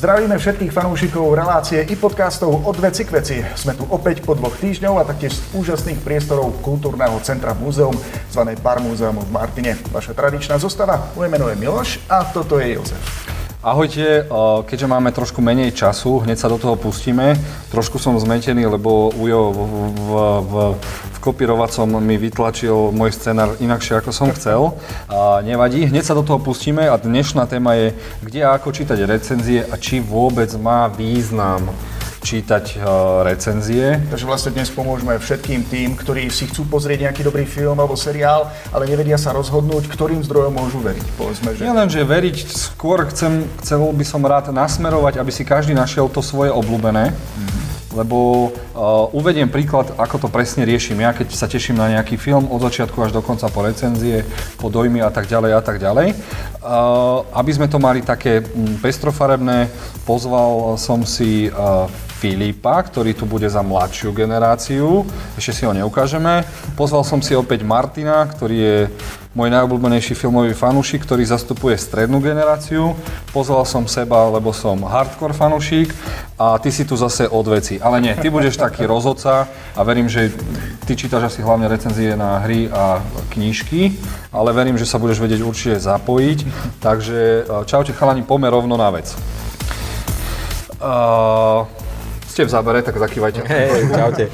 Zdravíme všetkých fanúšikov relácie i podcastov od veci k veci. Sme tu opäť po dvoch týždňov a taktiež z úžasných priestorov kultúrneho centra Múzeum, zvané Bar Múzeum v Martine. Vaša tradičná zostava, moje meno je Miloš a toto je Jozef. Ahojte, keďže máme trošku menej času, hneď sa do toho pustíme. Trošku som zmetený, lebo Ujo v, v, v, v kopírovacom mi vytlačil môj scenár inakšie, ako som chcel. A nevadí, hneď sa do toho pustíme a dnešná téma je, kde a ako čítať recenzie a či vôbec má význam čítať uh, recenzie. Takže vlastne dnes pomôžeme všetkým tým, ktorí si chcú pozrieť nejaký dobrý film alebo seriál, ale nevedia sa rozhodnúť, ktorým zdrojom môžu veriť. Povedzme, že... Nie len, že veriť, skôr chcem, chcel by som rád nasmerovať, aby si každý našiel to svoje obľúbené. Mm-hmm lebo uh, uvediem príklad, ako to presne riešim ja, keď sa teším na nejaký film od začiatku až do konca po recenzie, po dojmy a tak ďalej a tak ďalej. Uh, aby sme to mali také pestrofarebné, pozval som si uh, Filipa, ktorý tu bude za mladšiu generáciu. Ešte si ho neukážeme. Pozval som si opäť Martina, ktorý je môj najobľúbenejší filmový fanúšik, ktorý zastupuje strednú generáciu. Pozval som seba, lebo som hardcore fanúšik a ty si tu zase od veci. Ale nie, ty budeš taký rozhodca a verím, že ty čítaš asi hlavne recenzie na hry a knížky, ale verím, že sa budeš vedieť určite zapojiť. Takže čaute chalani, pomer rovno na vec. Uh, ste v zábere, tak zakývajte. Hej, čaute.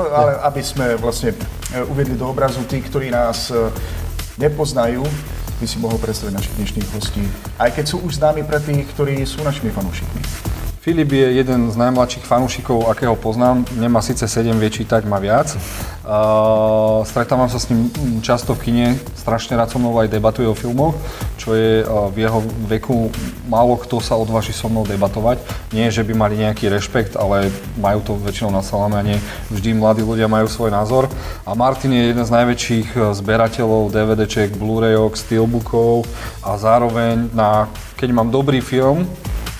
ale aby sme vlastne e, uviedli do obrazu tí, ktorí nás e, nepoznajú, by si mohol predstaviť našich dnešných hostí, aj keď sú už známi pre tých, ktorí sú našimi fanúšikmi. Filip je jeden z najmladších fanúšikov, akého poznám. Nemá síce 7, vie čítať, má viac. Uh, stretávam sa s ním často v kine, strašne rád so mnou aj debatuje o filmoch, čo je uh, v jeho veku málo kto sa odváži so mnou debatovať. Nie, že by mali nejaký rešpekt, ale majú to väčšinou na salame a nie vždy mladí ľudia majú svoj názor. A Martin je jeden z najväčších zberateľov DVDček, Blu-rayok, Steelbookov a zároveň na, keď mám dobrý film,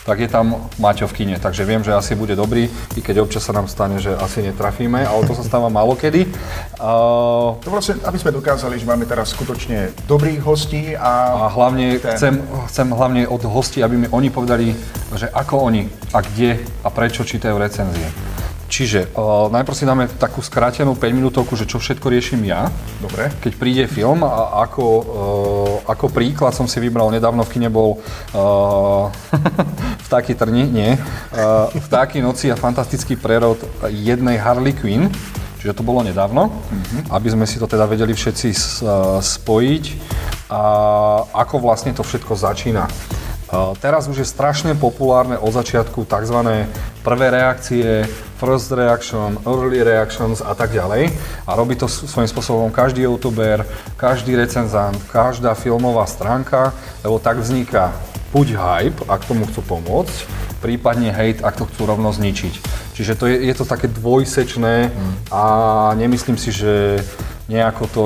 tak je tam Maťo v kine. Takže viem, že asi bude dobrý, i keď občas sa nám stane, že asi netrafíme, ale to sa stáva málo kedy. Uh, to vlastne, aby sme dokázali, že máme teraz skutočne dobrých hostí a... A hlavne ten... chcem, chcem hlavne od hostí, aby mi oni povedali, že ako oni a kde a prečo čítajú recenzie. Čiže uh, najprv si dáme takú skrátenú 5 minútovku, že čo všetko riešim ja. Dobre. Keď príde film a ako, uh, ako príklad som si vybral, nedávno v kine bol uh, Vtáky trni, nie. Uh, Vtáky noci a fantastický prerod jednej Harley Quinn. Čiže to bolo nedávno, uh-huh. aby sme si to teda vedeli všetci spojiť a ako vlastne to všetko začína. Teraz už je strašne populárne od začiatku tzv. prvé reakcie, first reaction, early reactions a tak ďalej. A robí to svojím spôsobom každý youtuber, každý recenzant, každá filmová stránka, lebo tak vzniká buď hype, ak tomu chcú pomôcť, prípadne hate, ak to chcú rovno zničiť. Čiže to je, je to také dvojsečné a nemyslím si, že nejako to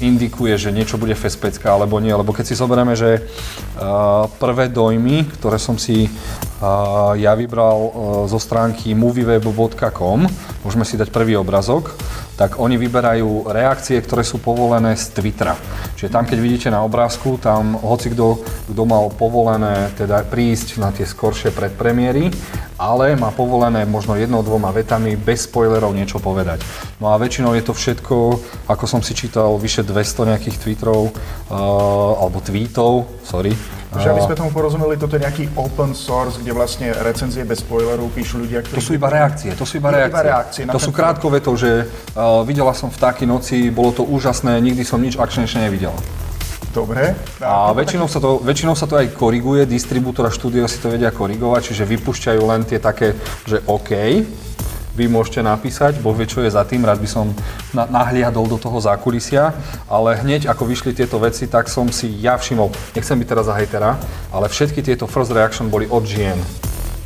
indikuje, že niečo bude fespecka alebo nie, lebo keď si zoberieme, že uh, prvé dojmy, ktoré som si uh, ja vybral uh, zo stránky movieweb.com, môžeme si dať prvý obrazok, tak oni vyberajú reakcie, ktoré sú povolené z Twittera. Čiže tam, keď vidíte na obrázku, tam hoci kto, kto mal povolené teda prísť na tie skoršie predpremiéry, ale má povolené možno jednou, dvoma vetami bez spoilerov niečo povedať. No a väčšinou je to všetko, ako som si čítal, vyše 200 nejakých tweetov, uh, alebo tweetov, sorry, Takže aby sme tomu porozumeli, toto je nejaký open source, kde vlastne recenzie bez spoilerov píšu ľudia, ktorí... To sú iba reakcie, to sú iba reakcie. Iba reakcie to sú krátko vetou, že uh, videla som v taký noci, bolo to úžasné, nikdy som nič akčnejšie nevidel. Dobre. A, a väčšinou, sa to, väčšinou sa to aj koriguje, distribútor a štúdio si to vedia korigovať, čiže vypúšťajú len tie také, že OK, vy môžete napísať, Boh vie, čo je za tým, rád by som na, nahliadol do toho zákulisia, ale hneď ako vyšli tieto veci, tak som si ja všimol, nechcem byť teraz za hejtera, ale všetky tieto first reaction boli od žien.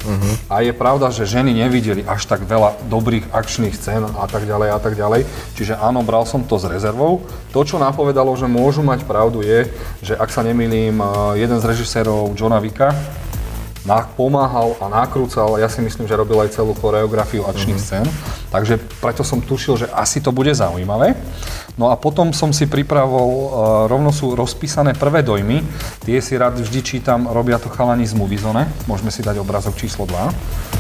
Uh-huh. A je pravda, že ženy nevideli až tak veľa dobrých akčných scén a tak ďalej a tak ďalej. Čiže áno, bral som to s rezervou. To, čo napovedalo, že môžu mať pravdu, je, že ak sa nemýlim, jeden z režisérov Johna Vicka, pomáhal a nakrúcal, ja si myslím, že robil aj celú choreografiu akčných mm-hmm. scén, takže preto som tušil, že asi to bude zaujímavé. No a potom som si pripravoval, uh, rovno sú rozpísané prvé dojmy, tie si rád vždy čítam, robia to chalani z Movizone, môžeme si dať obrazok číslo 2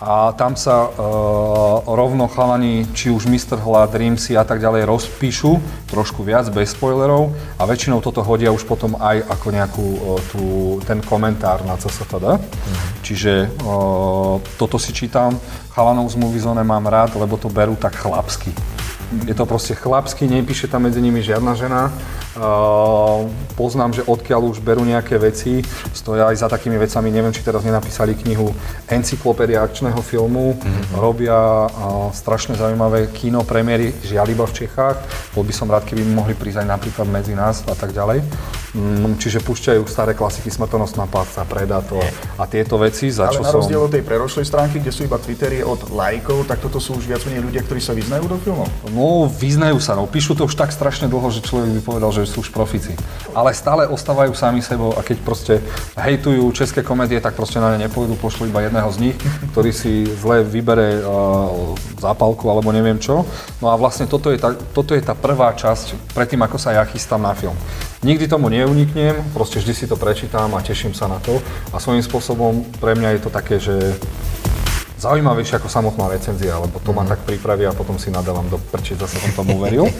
a tam sa uh, rovno chalani, či už Mr. Hlad, Rimsy a tak ďalej rozpíšu trošku viac, bez spoilerov a väčšinou toto hodia už potom aj ako nejakú uh, tú, ten komentár na CSFD. Mm-hmm. Čiže uh, toto si čítam, chalanov z Moviezone mám rád, lebo to berú tak chlapsky. Je to proste chlapsky, nepíše tam medzi nimi žiadna žena Uh, poznám, že odkiaľ už berú nejaké veci, stoja aj za takými vecami, neviem, či teraz nenapísali knihu Encyklopédia akčného filmu, mm-hmm. robia uh, strašne zaujímavé kino premiéry, žiaľ iba v Čechách, bol by som rád, keby mohli prísť aj napríklad medzi nás a tak ďalej. Mm, čiže púšťajú staré klasiky Smrtonosná páca, Predator a tieto veci, za Ale čo na rozdiel od tej prerošlej stránky, kde sú iba Twittery od lajkov, tak toto sú už viac menej ľudia, ktorí sa vyznajú do filmov? No, vyznajú sa, no píšu to už tak strašne dlho, že človek by povedal, že sú už profici. Ale stále ostávajú sami sebou a keď proste hejtujú české komédie, tak proste na ne nepôjdu, pošlu iba jedného z nich, ktorý si zle vybere uh, zápalku alebo neviem čo. No a vlastne toto je, tá, toto je tá prvá časť predtým, ako sa ja chystám na film. Nikdy tomu neuniknem, proste vždy si to prečítam a teším sa na to. A svojím spôsobom pre mňa je to také, že zaujímavejšie ako samotná recenzia, lebo to ma mhm. tak pripraví a potom si nadávam do prčiť, zase som tomu uveril.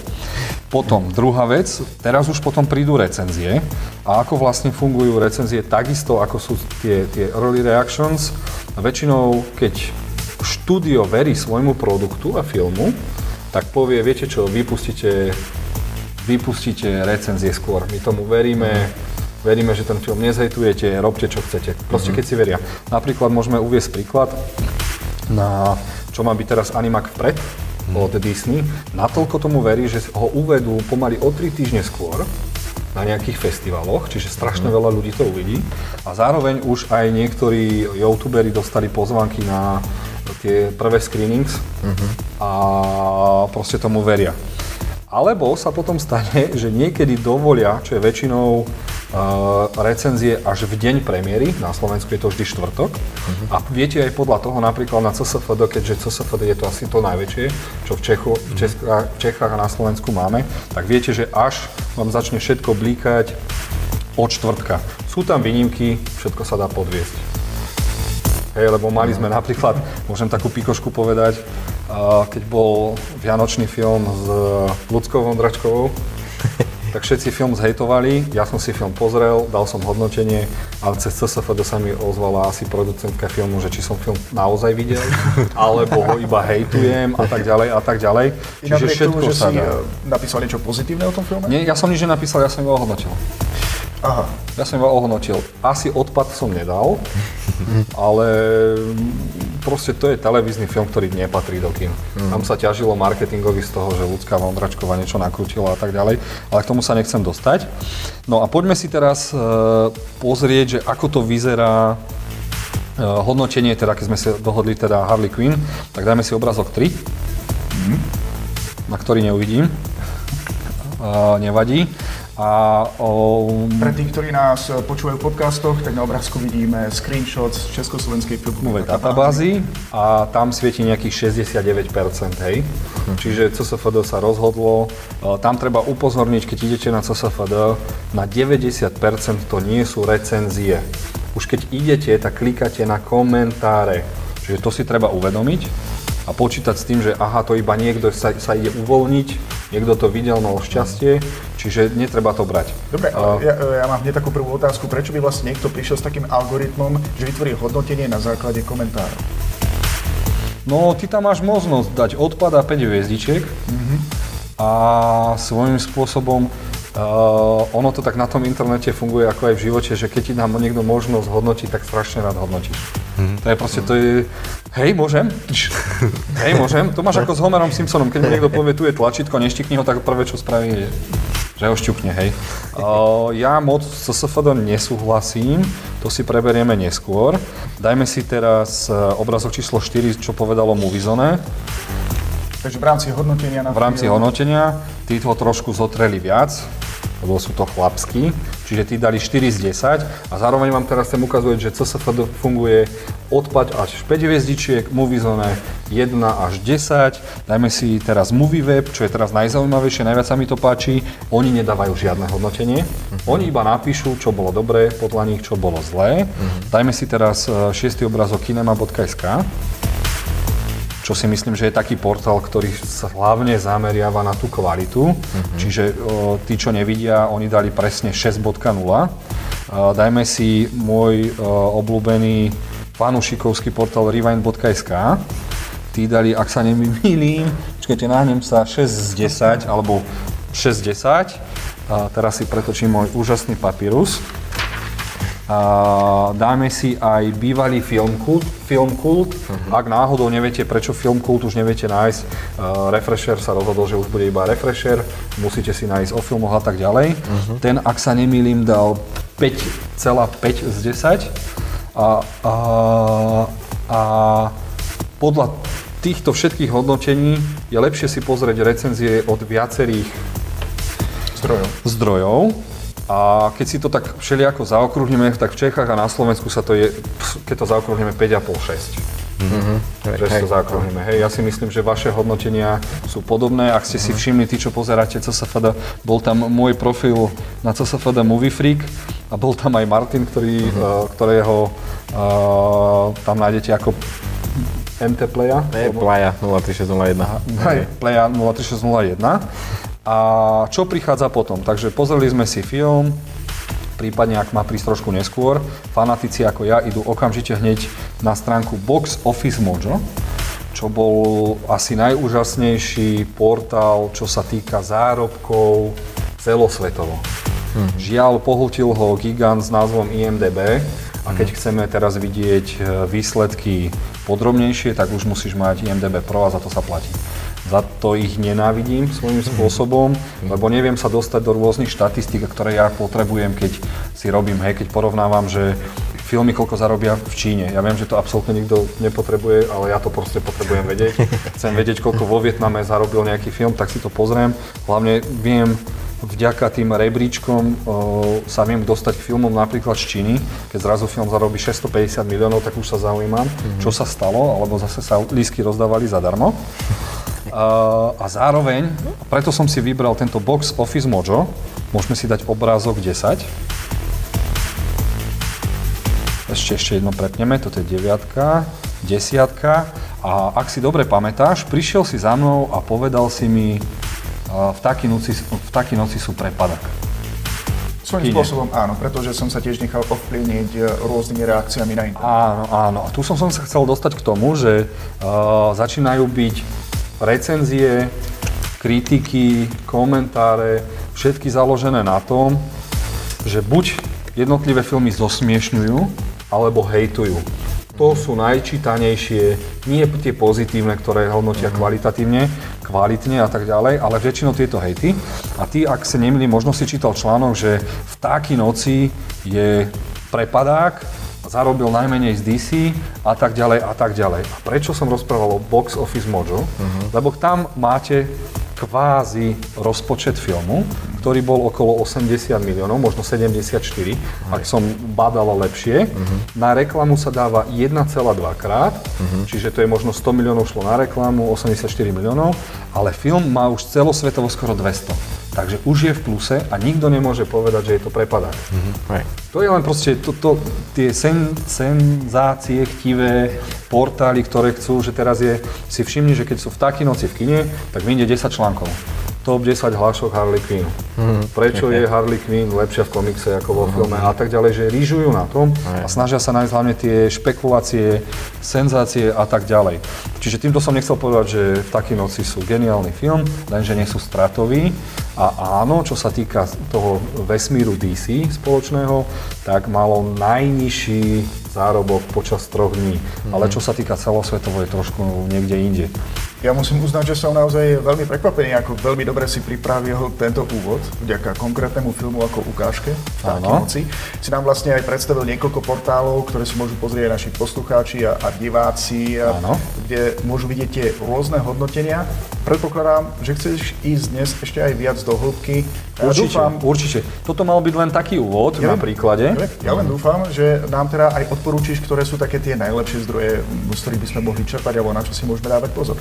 Potom druhá vec, teraz už potom prídu recenzie a ako vlastne fungujú recenzie takisto ako sú tie, tie early reactions. Väčšinou, keď štúdio verí svojmu produktu a filmu, tak povie, viete čo, vypustíte vypustíte recenzie skôr. My tomu veríme, veríme, že ten film nezhejtujete, robte čo chcete. Proste keď si veria. Napríklad môžeme uviesť príklad na čo má byť teraz Animak vpred od Disney. Natoľko tomu verí, že ho uvedú pomaly o 3 týždne skôr na nejakých festivaloch, čiže strašne mm. veľa ľudí to uvidí. A zároveň už aj niektorí youtuberi dostali pozvanky na tie prvé screenings mm-hmm. a proste tomu veria. Alebo sa potom stane, že niekedy dovolia, čo je väčšinou recenzie až v deň premiéry, na Slovensku je to vždy štvrtok. Uh-huh. A viete aj podľa toho napríklad na CSFD, keďže CSFD je to asi to najväčšie, čo v, Čechu, v, Českách, v Čechách a na Slovensku máme, tak viete, že až vám začne všetko blíkať od štvrtka. Sú tam výnimky, všetko sa dá podviesť. Hej, lebo mali sme napríklad, môžem takú pikošku povedať, keď bol Vianočný film s Ľudskou Vondračkovou, tak všetci film zhejtovali, ja som si film pozrel, dal som hodnotenie, ale cez CSFD sa mi ozvala asi producentka filmu, že či som film naozaj videl, alebo ho iba hejtujem a tak ďalej a tak ďalej. Čiže všetko tomu, že sa si dá. napísal niečo pozitívne o tom filme? Nie, ja som nič nenapísal, ja som ho ohodnotil. Aha. Ja som iba ohodnotil. Asi odpad som nedal, ale proste to je televízny film, ktorý nepatrí do kin. Mm. Tam sa ťažilo marketingovi z toho, že ľudská Vondračková niečo nakrútila a tak ďalej, ale k tomu sa nechcem dostať. No a poďme si teraz uh, pozrieť, že ako to vyzerá uh, hodnotenie, teda keď sme sa dohodli teda Harley Quinn, tak dajme si obrazok 3, mm. na ktorý neuvidím. Uh, nevadí. A o... Pre tých, ktorí nás počúvajú v podcastoch, tak na obrázku vidíme screenshot z Československej filmovej databázy a tam svieti nejakých 69%, hej. Hm. Čiže CSFD sa rozhodlo, e, tam treba upozorniť, keď idete na CSFD, na 90% to nie sú recenzie. Už keď idete, tak klikáte na komentáre. Čiže to si treba uvedomiť a počítať s tým, že aha, to iba niekto sa, sa ide uvoľniť, niekto to videl, mal šťastie, Čiže netreba to brať. Dobre, uh, ja, ja mám hneď takú prvú otázku. Prečo by vlastne niekto prišiel s takým algoritmom, že vytvorí hodnotenie na základe komentárov? No, ty tam máš možnosť dať odpad a 5 hviezdičiek mm-hmm. a svojím spôsobom Uh, ono to tak na tom internete funguje ako aj v živote, že keď ti dá niekto možnosť hodnotiť, tak strašne rád hodnotíš. Mm-hmm. To je proste, to je, hej, môžem? hej, môžem? To máš ako s Homerom Simpsonom, keď mi niekto povie, tu je tlačítko, neštikni ho, tak prvé, čo spraví, je, že ho šťukne, hej. Uh, ja moc s SFD nesúhlasím, to si preberieme neskôr. Dajme si teraz obrazok číslo 4, čo povedalo Movizone. Takže v rámci hodnotenia na V rámci hodnotenia, tí ho trošku zotreli viac, lebo sú to chlapskí, čiže tí dali 4 z 10 a zároveň vám teraz chcem ukazovať, že CSFD funguje odpať až 5 hviezdičiek, Moviezone 1 až 10. Dajme si teraz MovieWeb, čo je teraz najzaujímavejšie, najviac sa mi to páči. Oni nedávajú žiadne hodnotenie. Uh-huh. Oni iba napíšu, čo bolo dobré, podľa nich, čo bolo zlé. Uh-huh. Dajme si teraz e, šiestý obrazok kinema.sk čo si myslím, že je taký portál, ktorý sa hlavne zameriava na tú kvalitu. Uh-huh. Čiže o, tí, čo nevidia, oni dali presne 6.0. dajme si môj o, obľúbený fanúšikovský portál rewind.sk. Tí dali, ak sa nemýlim, počkajte, náhnem sa 6 z 10, alebo 6 z 10. A teraz si pretočím môj úžasný papírus. Dáme si aj bývalý filmkult. filmkult. Uh-huh. Ak náhodou neviete, prečo filmkult už neviete nájsť, uh, Refresher sa rozhodol, že už bude iba Refresher, musíte si nájsť o filmoch a tak ďalej. Uh-huh. Ten, ak sa nemýlim, dal 5,5 z 10. A, a, a podľa týchto všetkých hodnotení je lepšie si pozrieť recenzie od viacerých zdrojov. zdrojov a keď si to tak všelijako zaokrúhneme, tak v Čechách a na Slovensku sa to je, keď to zaokrúhneme 5,5-6. Mm-hmm. Že hej, to zaokrúhneme. Hej, ja si myslím, že vaše hodnotenia sú podobné. Ak ste si mhm. všimli, tí, čo pozeráte CSFD, bol tam môj profil na CSFD Movie Freak a bol tam aj Martin, ktorý, mm-hmm. uh, ktorého uh, tam nájdete ako MT Playa. Ne, Playa 03601. Hej, Playa 03601. A čo prichádza potom? Takže pozreli sme si film, prípadne ak má prísť trošku neskôr, fanatici ako ja idú okamžite hneď na stránku Box Office Mojo, čo bol asi najúžasnejší portál, čo sa týka zárobkov celosvetovo. Hmm. Žiaľ, pohltil ho gigant s názvom IMDB a keď hmm. chceme teraz vidieť e, výsledky podrobnejšie, tak už musíš mať IMDB Pro a za to sa platí. Za to ich nenávidím svojím spôsobom, lebo neviem sa dostať do rôznych štatistík, ktoré ja potrebujem, keď si robím, hej, keď porovnávam, že filmy koľko zarobia v Číne. Ja viem, že to absolútne nikto nepotrebuje, ale ja to proste potrebujem vedieť. Chcem vedieť, koľko vo Vietname zarobil nejaký film, tak si to pozriem. Hlavne viem, vďaka tým rebríčkom o, sa viem dostať k filmom napríklad z Číny. Keď zrazu film zarobí 650 miliónov, tak už sa zaujímam, mm-hmm. čo sa stalo, alebo zase sa lísky rozdávali zadarmo. A zároveň, preto som si vybral tento Box Office Mojo, môžeme si dať obrázok 10. Ešte, ešte jedno prepneme, toto je deviatka, desiatka. A ak si dobre pamätáš, prišiel si za mnou a povedal si mi, v taký noci, v taký noci sú prepadak. Svojím spôsobom áno, pretože som sa tiež nechal ovplyvniť e, rôznymi reakciami na internet. Áno, áno. A tu som, som sa chcel dostať k tomu, že uh, začínajú byť recenzie, kritiky, komentáre, všetky založené na tom, že buď jednotlivé filmy zosmiešňujú, alebo hejtujú. To sú najčítanejšie, nie tie pozitívne, ktoré hodnotia mhm. kvalitatívne, kvalitne a tak ďalej, ale väčšinou tieto hejty. A ty, ak sa nemýlim, možno si čítal článok, že v táky noci je prepadák, zarobil najmenej z DC a tak ďalej a tak ďalej. A prečo som rozprával o Box Office Mojo? Uh-huh. Lebo tam máte kvázi rozpočet filmu, ktorý bol okolo 80 miliónov, možno 74, Aj. ak som badal lepšie. Uh-huh. Na reklamu sa dáva 1,2 krát, uh-huh. čiže to je možno 100 miliónov šlo na reklamu, 84 miliónov, ale film má už celosvetovo skoro 200. Takže už je v pluse a nikto nemôže povedať, že je to prepadák. Mm-hmm. To je len proste to, to, tie sen, senzácie, chtivé portály, ktoré chcú, že teraz je, si všimni, že keď sú v taký noci v kine, tak vyjde 10 článkov top 10 hlášok Harley Quinn. Mm, Prečo je Harley Quinn lepšia v komikse ako vo mm. filme a tak ďalej, že rýžujú na tom a snažia sa nájsť hlavne tie špekulácie, senzácie a tak ďalej. Čiže týmto som nechcel povedať, že v taký noci sú geniálny film, lenže nie sú stratoví. A áno, čo sa týka toho vesmíru DC spoločného, tak malo najnižší zárobok počas troch dní. Mm. Ale čo sa týka celosvetovo, je trošku niekde inde. Ja musím uznať, že som naozaj veľmi prekvapený, ako veľmi dobre si pripravil tento úvod, vďaka konkrétnemu filmu ako ukážke v noci. Si nám vlastne aj predstavil niekoľko portálov, ktoré si môžu pozrieť aj naši poslucháči a, a diváci, a, kde môžu vidieť tie rôzne hodnotenia. Predpokladám, že chceš ísť dnes ešte aj viac do hĺbky. Ja určite, dúfam, určite. Toto mal byť len taký úvod ja na len, príklade. Ja len dúfam, že nám teda aj odporúčiš, ktoré sú také tie najlepšie zdroje, z ktorých by sme mohli čerpať, alebo na čo si môžeme dávať pozor.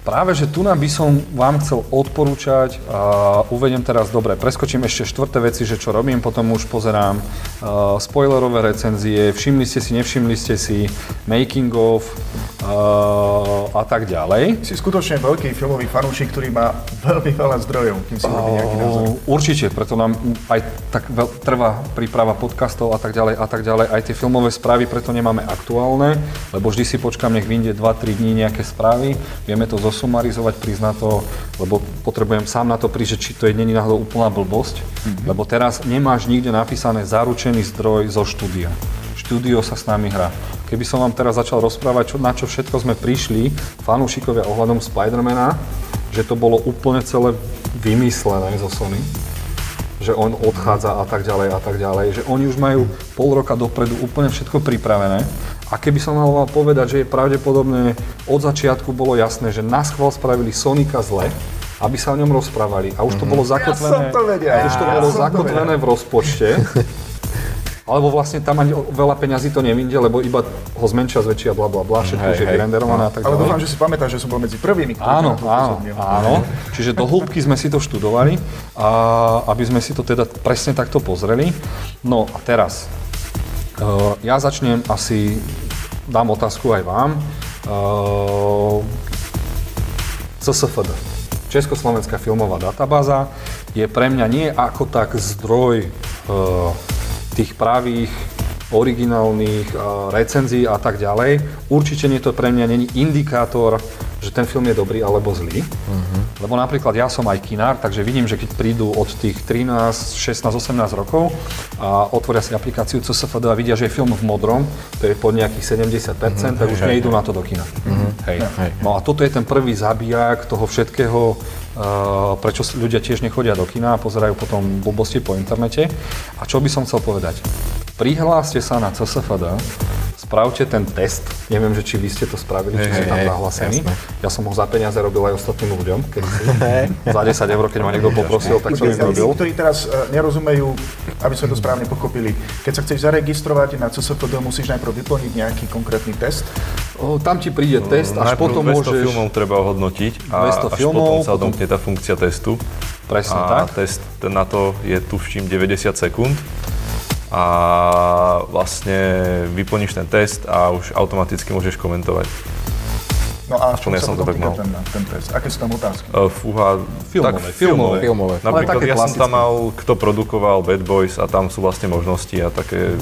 Práve, že tu by som vám chcel odporúčať a uvedem teraz dobre, preskočím ešte štvrté veci, že čo robím, potom už pozerám uh, spoilerové recenzie, všimli ste si, nevšimli ste si, making of uh, a tak ďalej. Si skutočne veľký filmový fanúšik, ktorý má veľmi veľa zdrojov, kým si robí nejaký názor. Určite, preto nám aj tak veľ, trvá príprava podcastov a tak ďalej a tak ďalej. Aj tie filmové správy preto nemáme aktuálne, lebo vždy si počkám, nech vyjde 2-3 dní nejaké správy, vieme to zosumarizovať, na to, lebo potrebujem sám na to prísť, či to je není náhodou úplná blbosť, mm-hmm. lebo teraz nemáš nikde napísané zaručený zdroj zo štúdia. Štúdio sa s nami hrá. Keby som vám teraz začal rozprávať, čo, na čo všetko sme prišli, fanúšikovia ohľadom Spidermana, že to bolo úplne celé vymyslené zo Sony, že on odchádza a tak ďalej a tak ďalej, že oni už majú pol roka dopredu úplne všetko pripravené a keby som mal povedať, že je pravdepodobné, od začiatku bolo jasné, že na schvál spravili Sonika zle, aby sa o ňom rozprávali. A už to mhm. bolo zakotvené, ja to vedia, už to ja bolo zakotvené v rozpočte. Alebo vlastne tam ani veľa peňazí to nevinde, lebo iba ho zmenšia, zväčšia, bla bla bla, všetko už je vyrenderované a tak ďalej. Ale dúfam, že si pamätáš, že som bol medzi prvými, ktorí Áno, áno, áno. Čiže do hĺbky sme si to študovali, a aby sme si to teda presne takto pozreli. No a teraz, ja začnem asi, dám otázku aj vám. Uh, CSFD, Československá filmová databáza, je pre mňa nie ako tak zdroj uh, tých pravých originálnych recenzií a tak ďalej. Určite nie to pre mňa není indikátor že ten film je dobrý alebo zlý. Uh-huh. Lebo napríklad ja som aj kinár, takže vidím, že keď prídu od tých 13, 16, 18 rokov a otvoria si aplikáciu CSFD a vidia, že je film v modrom, to je pod nejakých 70%, uh-huh. tak už nejdú na to do kina. Uh-huh. Hej. Hej. No a toto je ten prvý zabijak toho všetkého, uh, prečo ľudia tiež nechodia do kina a pozerajú potom blbosti po internete. A čo by som chcel povedať? Prihláste sa na CSFD, spravte ten test. Neviem, že či vy ste to spravili, či ste tam zahlásení. Ja som ho za peniaze robil aj ostatným ľuďom, keď za 10 eur, keď ma niekto poprosil, tak som im robil. Ktorí teraz uh, nerozumejú, aby sme to správne pochopili. Keď sa chceš zaregistrovať na CSFD, musíš najprv vyplniť nejaký konkrétny test? O, tam ti príde test, až najprv potom 200 môžeš... filmov treba hodnotiť a 200 až filmov, potom sa odomkne tá funkcia testu. Presne a tak. test na to je tuším 90 sekúnd a vlastne vyplníš ten test a už automaticky môžeš komentovať. No a čo ja som to tak mal. Ten, ten test? Aké sú tam otázky? Uh, fúha, filmové, tak, filmové. filmové. Napríklad ja klasické. som tam mal, kto produkoval Bad Boys a tam sú vlastne možnosti a také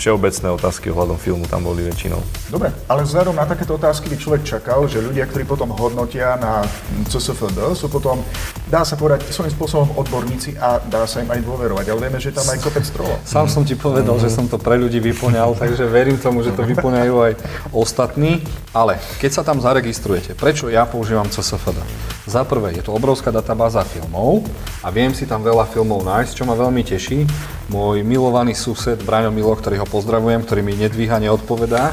všeobecné otázky ohľadom filmu tam boli väčšinou. Dobre, ale vzhľadom na takéto otázky by človek čakal, že ľudia, ktorí potom hodnotia na CSFD, sú potom, dá sa povedať, svojím spôsobom odborníci a dá sa im aj dôverovať. Ale vieme, že tam aj kopec trolov. Sám som ti povedal, že som to pre ľudí vyplňal, takže verím tomu, že to vyplňajú aj ostatní. Ale keď sa tam zaregistrujete, prečo ja používam CSFD? Za prvé, je to obrovská databáza filmov a viem si tam veľa filmov nájsť, čo ma veľmi teší. Môj milovaný sused Braňo Milo, ktorý ho pozdravujem, ktorý mi nedvíha, neodpovedá.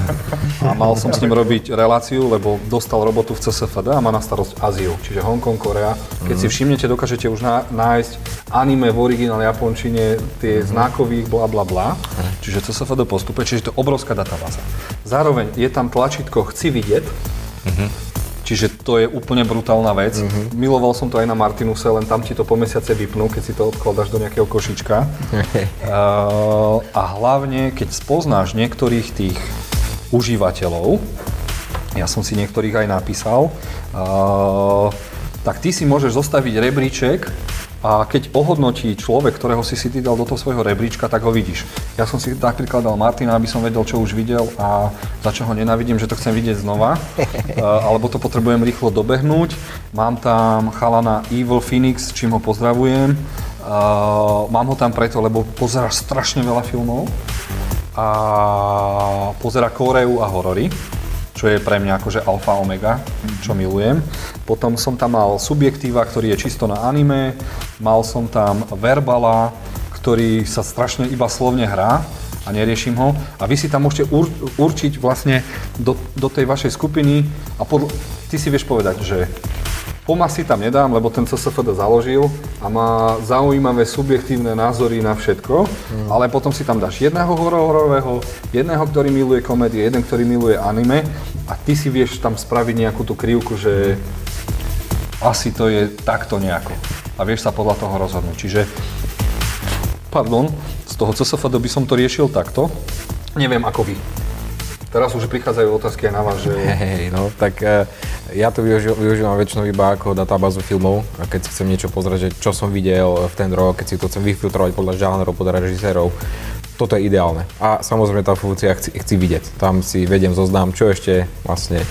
A mal som s ním robiť reláciu, lebo dostal robotu v CSFD a má na starosť Aziu, čiže Hongkong, Korea. Keď si všimnete, dokážete už nájsť anime v originál japončine, tie znakových bla bla bla. Čiže CSFD postupuje, čiže to je obrovská databáza. Zároveň je tam tlačítko chci vidieť, Čiže to je úplne brutálna vec. Uh-huh. Miloval som to aj na Martinuse, len tam ti to po mesiace vypnú, keď si to odkladáš do nejakého košička. uh, a hlavne, keď spoznáš niektorých tých užívateľov, ja som si niektorých aj napísal, uh, tak ty si môžeš zostaviť rebríček a keď ohodnotí človek, ktorého si si ty dal do toho svojho rebríčka, tak ho vidíš. Ja som si napríklad dal Martina, aby som vedel, čo už videl a za čo ho nenávidím, že to chcem vidieť znova. alebo to potrebujem rýchlo dobehnúť. Mám tam chalana Evil Phoenix, čím ho pozdravujem. mám ho tam preto, lebo pozera strašne veľa filmov a pozera Koreu a horory. Čo je pre mňa akože alfa omega, čo milujem. Potom som tam mal Subjektíva, ktorý je čisto na anime, mal som tam Verbala, ktorý sa strašne iba slovne hrá a neriešim ho. A vy si tam môžete ur, určiť vlastne do, do tej vašej skupiny a podľa, ty si vieš povedať, že Poma si tam nedám, lebo ten CSFD založil a má zaujímavé subjektívne názory na všetko, mm. ale potom si tam dáš jedného hororového, jedného, ktorý miluje komédie, jeden, ktorý miluje anime a ty si vieš tam spraviť nejakú tú krivku, že asi to je takto nejako. A vieš sa podľa toho rozhodnúť. Čiže, pardon, z toho CSFD by som to riešil takto. Neviem ako vy. Teraz už prichádzajú otázky aj na vás, že... Hej, no, tak uh, ja to využívam, využívam väčšinou iba ako databázu filmov a keď si chcem niečo pozrieť, že čo som videl v ten rok, keď si to chcem vyfiltrovať podľa žánrov, podľa režisérov, toto je ideálne. A samozrejme tá funkcia chci, chci vidieť. Tam si vediem zoznám, čo ešte vlastne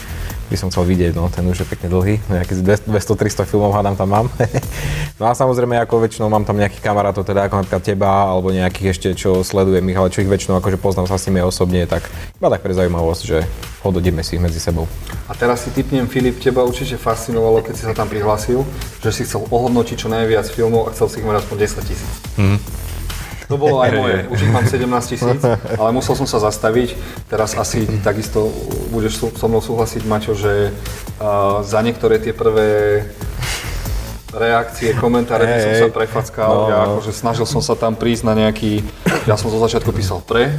by som chcel vidieť, no ten už je pekne dlhý, nejakých 200-300 filmov hádam tam mám. no a samozrejme ako väčšinou mám tam nejakých kamarátov, teda ako napríklad teba, alebo nejakých ešte, čo sledujem ich, ale čo ich väčšinou akože poznám sa s nimi osobne, tak iba tak pre zaujímavosť, že hodnotíme si ich medzi sebou. A teraz si typnem, Filip, teba určite fascinovalo, keď si sa tam prihlásil, že si chcel ohodnotiť čo najviac filmov a chcel si ich mať aspoň 10 tisíc. Mm-hmm. To bolo aj moje. Už ich mám 17 tisíc, ale musel som sa zastaviť. Teraz asi takisto budeš so mnou súhlasiť, Maťo, že uh, za niektoré tie prvé reakcie, komentáre, hey, som sa prefackal. No, ja akože snažil som sa tam prísť na nejaký, ja som zo začiatku písal pre,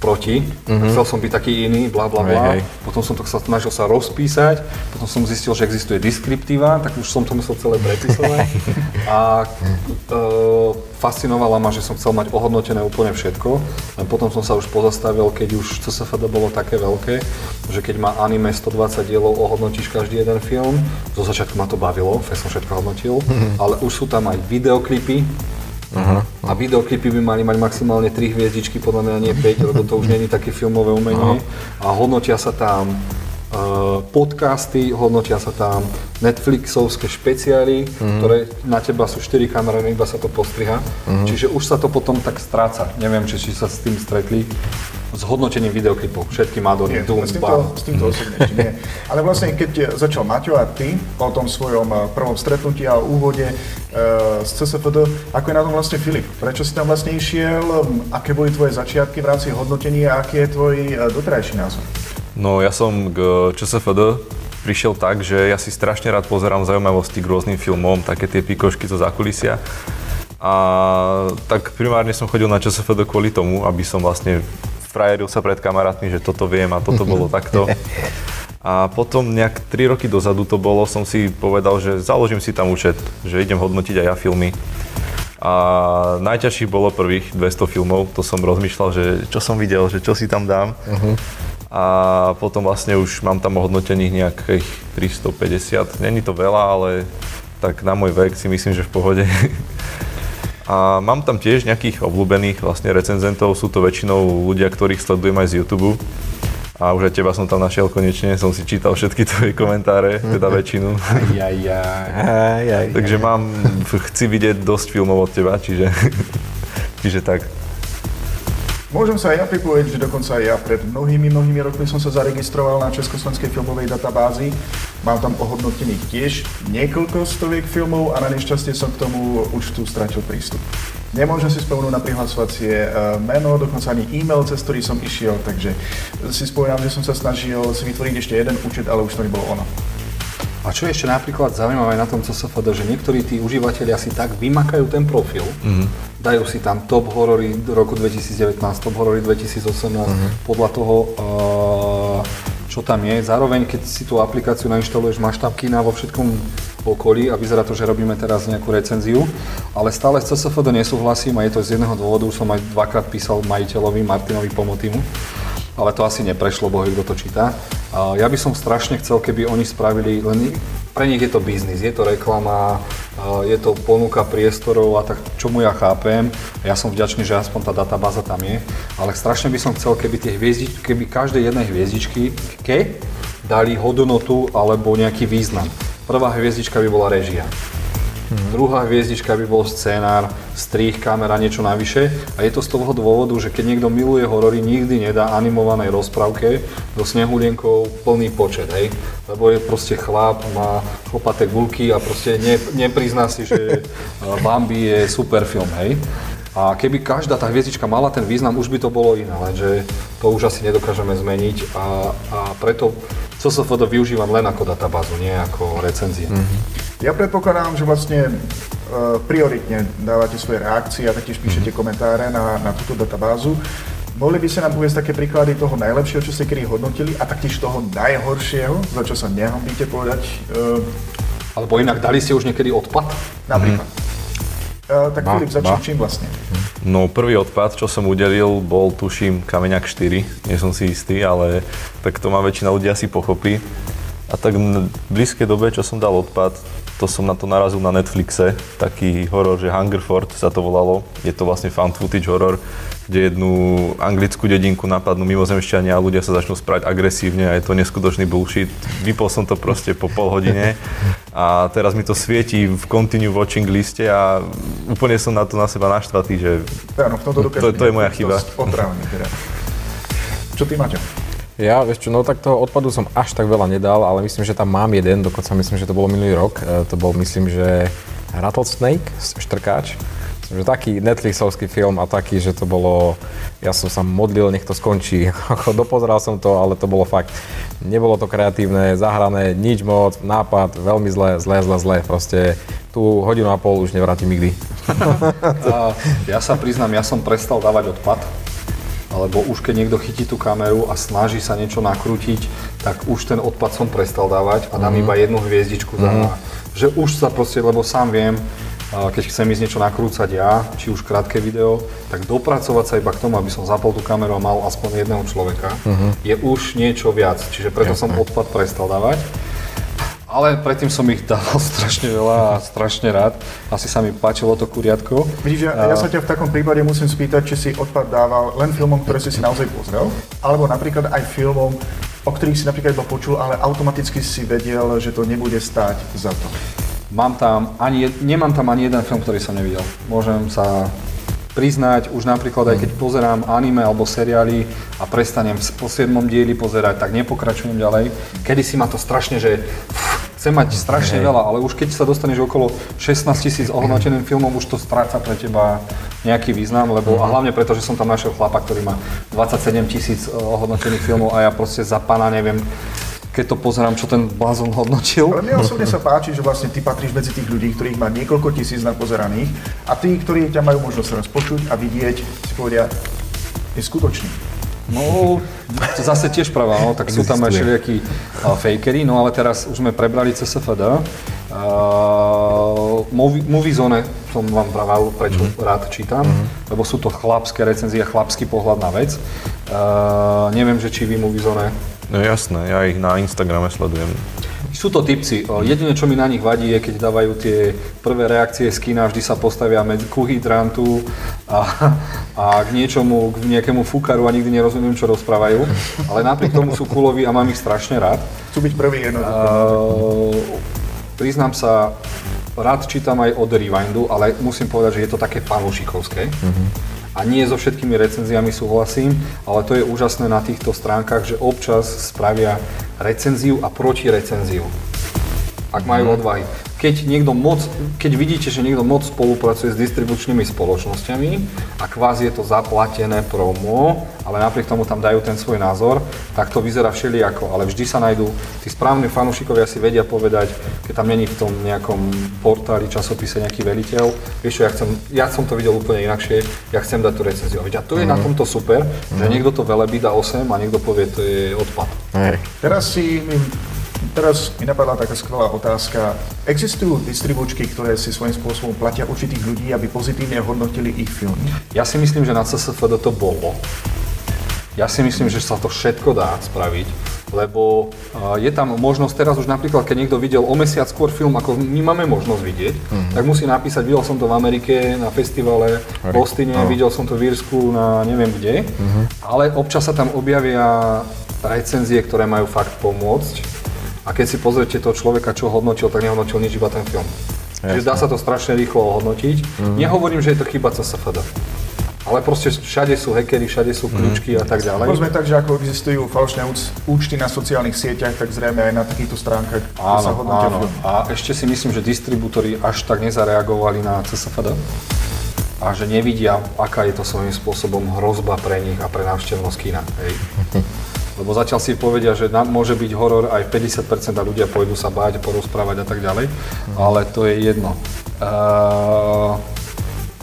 proti, mm-hmm. chcel som byť taký iný, bla bla bla. Hey, hey. Potom som to snažil sa rozpísať, potom som zistil, že existuje deskriptíva, tak už som to musel celé prepisovať. A uh, fascinovala ma, že som chcel mať ohodnotené úplne všetko, len potom som sa už pozastavil, keď už CSFD bolo také veľké, že keď má anime 120 dielov, ohodnotíš každý jeden film. Zo začiatku ma to bavilo, fakt som všetko hodnotil, mm-hmm. ale už sú tam aj videoklipy, Uh-huh. A videoklipy by mali mať maximálne 3 hviezdičky, podľa mňa nie 5, lebo to už není také filmové umenie. Uh-huh. A hodnotia sa tam podcasty, hodnotia sa tam Netflixovské špeciály, uh-huh. ktoré na teba sú 4 kamery, iba sa to postriha. Uh-huh. Čiže už sa to potom tak stráca. Neviem, či, či sa s tým stretli s hodnotením videoklipov, všetky Madory, Doom, s týmto, s týmto osobne nie. Ale vlastne, keď začal Maťo a ty po tom svojom eh, prvom stretnutí a úvode uh, z CSFD, ako je na tom vlastne Filip? Prečo si tam vlastne išiel? Aké boli tvoje začiatky v rámci hodnotenia a aký je tvoj doterajší názor? No ja som k ČSFD prišiel tak, že ja si strašne rád pozerám zaujímavosti k rôznym filmom, také tie pikošky zo zákulisia. A tak primárne som chodil na ČSFD kvôli tomu, aby som vlastne frajeril sa pred kamarátmi, že toto viem a toto bolo takto. A potom nejak 3 roky dozadu to bolo, som si povedal, že založím si tam účet, že idem hodnotiť aj ja filmy. A najťažších bolo prvých 200 filmov, to som rozmýšľal, že čo som videl, že čo si tam dám. Uh-huh. A potom vlastne už mám tam ohodnotených nejakých 350. Není to veľa, ale tak na môj vek si myslím, že v pohode. A mám tam tiež nejakých obľúbených vlastne recenzentov, sú to väčšinou ľudia, ktorých sledujem aj z YouTube. A už aj teba som tam našiel konečne, som si čítal všetky tvoje komentáre, teda väčšinu. Aj, aj, aj, aj, Takže mám, chci vidieť dosť filmov od teba, čiže, čiže tak. Môžem sa aj ja pripojiť, že dokonca aj ja pred mnohými, mnohými rokmi som sa zaregistroval na Československej filmovej databázi. Mám tam ohodnotených tiež niekoľko stoviek filmov a na nešťastie som k tomu už tu stratil prístup. Nemôžem si spomenúť na prihlasovacie e, meno, dokonca ani e-mail, cez ktorý som išiel, takže si spomínam, že som sa snažil si vytvoriť ešte jeden účet, ale už to nebolo ono. A čo je ešte napríklad zaujímavé na tom CSFD, že niektorí tí užívateľia si tak vymakajú ten profil, mm-hmm. dajú si tam top horory roku 2019, top horory 2018, mm-hmm. podľa toho, uh, čo tam je. Zároveň, keď si tú aplikáciu nainštaluješ, máš tam kina vo všetkom okolí a vyzerá to, že robíme teraz nejakú recenziu, ale stále s CSFD nesúhlasím a je to z jedného dôvodu, som aj dvakrát písal majiteľovi Martinovi Pomotimu ale to asi neprešlo, boh kto to číta. Ja by som strašne chcel, keby oni spravili, len pre nich je to biznis, je to reklama, je to ponuka priestorov a tak, čomu ja chápem. Ja som vďačný, že aspoň tá databáza tam je, ale strašne by som chcel, keby tie hviezdičky, keby každej jednej hviezdičky ke, dali hodnotu alebo nejaký význam. Prvá hviezdička by bola režia. Druhá hviezdička by bol scénár, strih, kamera, niečo navyše a je to z toho dôvodu, že keď niekto miluje horory, nikdy nedá animovanej rozprávke do snehulienkov plný počet, hej? Lebo je proste chlap, má chlpaté gulky a proste ne, neprizná si, že uh, Bambi je super film, hej? A keby každá tá hviezdička mala ten význam, už by to bolo iné, lenže to už asi nedokážeme zmeniť a, a preto CSFD využívam len ako databázu, nie ako recenzie. Mm-hmm. Ja predpokladám, že vlastne uh, prioritne dávate svoje reakcie a taktiež píšete komentáre na, na túto databázu. Mohli by ste nám uvieť také príklady toho najlepšieho, čo ste kedy hodnotili a taktiež toho najhoršieho, za čo sa nehambíte povedať? Uh, Alebo inak, dali ste už niekedy odpad? napríklad. Uh, tak Ba, Filip, začni čím vlastne? No prvý odpad, čo som udelil, bol tuším Kameňak 4, nie som si istý, ale tak to má väčšina ľudí asi pochopí. A tak v blízkej dobe, čo som dal odpad, to som na to narazil na Netflixe, taký horor, že Hungerford sa to volalo. Je to vlastne found footage horor, kde jednu anglickú dedinku napadnú mimozemšťania a ľudia sa začnú správať agresívne a je to neskutočný bullshit. Vypol som to proste po pol hodine a teraz mi to svieti v continue watching liste a úplne som na to na seba naštvatý, že Áno, v tomto To- to je moja chyba. Otrávny, teda. Čo ty, Maťo? Ja, vieš čo, no tak toho odpadu som až tak veľa nedal, ale myslím, že tam mám jeden, dokonca myslím, že to bolo minulý rok. E, to bol, myslím, že Rattlesnake, štrkáč. Myslím, že taký Netflixovský film a taký, že to bolo, ja som sa modlil, nech to skončí. Dopozeral som to, ale to bolo fakt, nebolo to kreatívne, zahrané, nič moc, nápad, veľmi zle, zle, zle, zle. Proste tú hodinu a pol už nevrátim nikdy. Ja sa priznám, ja som prestal dávať odpad, alebo už keď niekto chytí tú kameru a snaží sa niečo nakrútiť, tak už ten odpad som prestal dávať a dám iba jednu hviezdičku za, že už sa proste, lebo sám viem, keď chcem ísť niečo nakrúcať ja, či už krátke video, tak dopracovať sa iba k tomu, aby som zapol tú kameru a mal aspoň jedného človeka, je už niečo viac. Čiže preto som odpad prestal dávať. Ale predtým som ich dával strašne veľa a strašne rád. Asi sa mi páčilo to kuriatko. Vidíš, ja, ja sa ťa v takom prípade musím spýtať, či si odpad dával len filmom, ktoré si si naozaj pozrel, alebo napríklad aj filmom, o ktorých si napríklad iba počul, ale automaticky si vedel, že to nebude stáť za to. Mám tam ani, nemám tam ani jeden film, ktorý som nevidel. Môžem sa priznať, už napríklad aj keď pozerám anime alebo seriály a prestanem s- po 7. dieli pozerať, tak nepokračujem ďalej. Kedy si ma to strašne, že pff, chcem mať strašne veľa, ale už keď sa dostaneš okolo 16 tisíc ohodnoteným filmom, už to stráca pre teba nejaký význam, lebo a hlavne preto, že som tam našiel chlapa, ktorý má 27 tisíc eh, ohodnotených filmov a ja proste za pána neviem, keď to pozerám, čo ten blázon hodnotil. Ale mne osobne sa páči, že vlastne ty patríš medzi tých ľudí, ktorých má niekoľko tisíc napozeraných a tí, ktorí ťa majú možnosť raz počuť a vidieť, si povedia, je skutočný. No, to zase tiež pravá, no, tak sú tam aj všelijakí uh, fakery, no ale teraz už sme prebrali CSFD. Uh, movie, movie Zone som vám pravil, prečo rád čítam, lebo sú to chlapské recenzie, chlapský pohľad na vec. Uh, neviem, že či vy Movie Zone No jasné, ja ich na Instagrame sledujem. Sú to typci. O, Jediné, čo mi na nich vadí, je, keď dávajú tie prvé reakcie z kina, vždy sa postavia medzi ku hydrantu a, a k niečomu, k nejakému fúkaru a nikdy nerozumiem, čo rozprávajú. Ale napriek tomu sú kuloví a mám ich strašne rád. Chcú byť prvý jednoducho. Uh, priznám sa, rád čítam aj od Rewindu, ale musím povedať, že je to také fanúšikovské. A nie so všetkými recenziami súhlasím, ale to je úžasné na týchto stránkach, že občas spravia recenziu a protirecenziu. Ak majú odvahy. Keď, niekto moc, keď vidíte, že niekto moc spolupracuje s distribučnými spoločnosťami a kvázi je to zaplatené promo, ale napriek tomu tam dajú ten svoj názor, tak to vyzerá všelijako, ale vždy sa nájdú, tí správni fanúšikovia si vedia povedať, keď tam není v tom nejakom portáli, časopise nejaký veliteľ, vieš čo, ja, chcem, ja som to videl úplne inakšie, ja chcem dať tú recenziu. A to je na tomto super, že niekto to velebí dá 8 a niekto povie, to je odpad. Hej. Teraz si teraz mi napadla taká skvelá otázka. Existujú distribúčky, ktoré si svojím spôsobom platia určitých ľudí, aby pozitívne hodnotili ich filmy? Ja si myslím, že na CSFD to bolo. Ja si myslím, že sa to všetko dá spraviť, lebo uh, je tam možnosť teraz už napríklad, keď niekto videl o mesiac skôr film, ako my máme možnosť vidieť, Mhm. tak musí napísať, videl som to v Amerike na festivale, v Bostone, videl som to v Írsku na neviem kde, Mhm. ale občas sa tam objavia recenzie, ktoré majú fakt pomôcť. A keď si pozriete toho človeka, čo hodnotil, tak nehodnotil nič, iba ten film. Čiže dá sa to strašne rýchlo ohodnotiť. Nehovorím, že je to chyba CSFD. Ale proste všade sú hackery, všade sú kľúčky a tak ďalej. Povedzme tak, že ako existujú falošné účty na sociálnych sieťach, tak zrejme aj na takýchto stránkach kde sa Áno, hodnotia áno. filmy. A ešte si myslím, že distribútory až tak nezareagovali na CSFD a že nevidia, aká je to svojím spôsobom hrozba pre nich a pre návštevnosť kina. Hej. Lebo zatiaľ si povedia, že nám môže byť horor aj 50% a ľudia pôjdu sa báť, porozprávať a tak ďalej, ale to je jedno. Uh,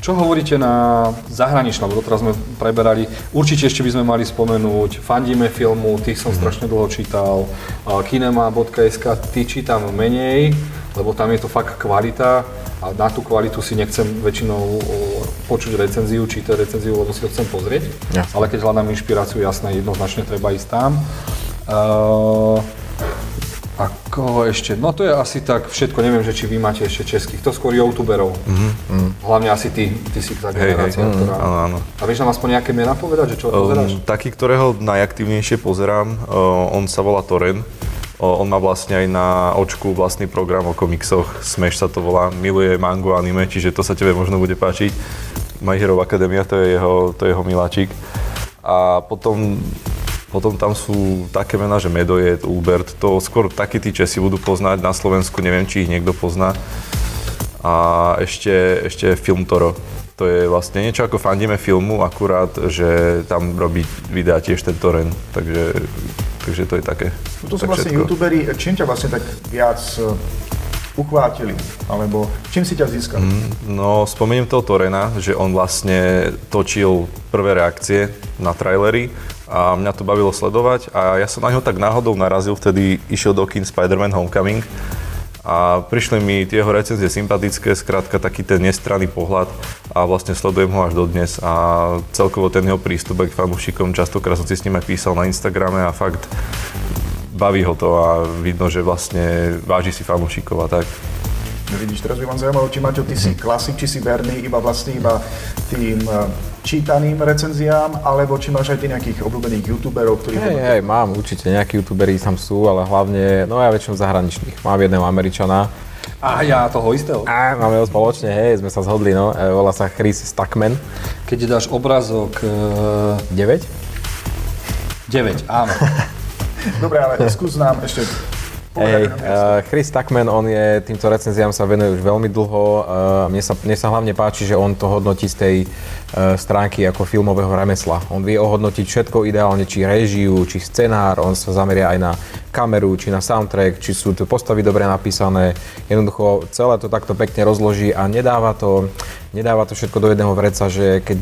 čo hovoríte na zahraničnom, lebo doteraz sme preberali, určite ešte by sme mali spomenúť, fandíme filmu, tých som strašne dlho čítal, a kinema.sk, ty čítam menej, lebo tam je to fakt kvalita a na tú kvalitu si nechcem väčšinou počuť recenziu, čítať recenziu, lebo si to chcem pozrieť, Jasne. ale keď hľadám inšpiráciu, jasné, jednoznačne treba ísť tam. Uh, a koho ešte? No to je asi tak všetko, neviem, že či vy máte ešte českých, to skôr youtuberov. Hlavne asi ty, ty si tá Mhm. Hej, hej. generácia, ktorá... Áno, áno. A vieš nám aspoň nejaké mená povedať, že čo pozeráš? Um, taký, ktorého najaktívnejšie pozerám, uh, on sa volá Toren. On má vlastne aj na očku vlastný program o komiksoch, Smash sa to volá, miluje mango anime, čiže to sa tebe možno bude páčiť. My Hero Academia, to je jeho, to je jeho miláčik. A potom, potom tam sú také mená, že Medojet, Ulbert, to skôr takí tí Česi budú poznať, na Slovensku neviem, či ich niekto pozná. A ešte, ešte Film Toro. To je vlastne niečo ako fandíme filmu, akurát, že tam robí videa tiež ten Toren, takže, takže to je také. No to sú tak vlastne všetko. youtuberi, čím ťa vlastne tak viac e, uchvátili? Alebo čím si ťa získali? No, spomeniem toho Torena, že on vlastne točil prvé reakcie na trailery a mňa to bavilo sledovať a ja som na ňo tak náhodou narazil, vtedy išiel do kin Spider-Man Homecoming a prišli mi jeho recenzie sympatické, skrátka taký ten nestranný pohľad a vlastne sledujem ho až dodnes a celkovo ten jeho prístup k fanúšikom, častokrát som si s ním aj písal na Instagrame a fakt baví ho to a vidno, že vlastne váži si fanúšikov a tak. No vidíš, teraz by ma zaujímalo, či Maťo, ty si klasik, či si verný iba vlastne iba tým e, čítaným recenziám, alebo či máš aj ty nejakých obľúbených youtuberov, ktorí Hej, hej, mám určite, nejakí youtuberi tam sú, ale hlavne, no ja väčšinou zahraničných. Mám jedného Američana, A ja toho istého. a máme ho spoločne, hej, sme sa zhodli, no, e, volá sa Chris Stackman, Keď dáš obrázok 9. 9, áno. Dobre, ale skús nám ešte Hej, uh, Chris Tuckman, on je, týmto recenziám sa venuje už veľmi dlho. Uh, mne, sa, mne sa hlavne páči, že on to hodnotí z tej stránky ako filmového remesla. On vie ohodnotiť všetko ideálne, či režiu, či scenár, on sa zameria aj na kameru, či na soundtrack, či sú tu postavy dobre napísané. Jednoducho celé to takto pekne rozloží a nedáva to, nedáva to všetko do jedného vreca, že keď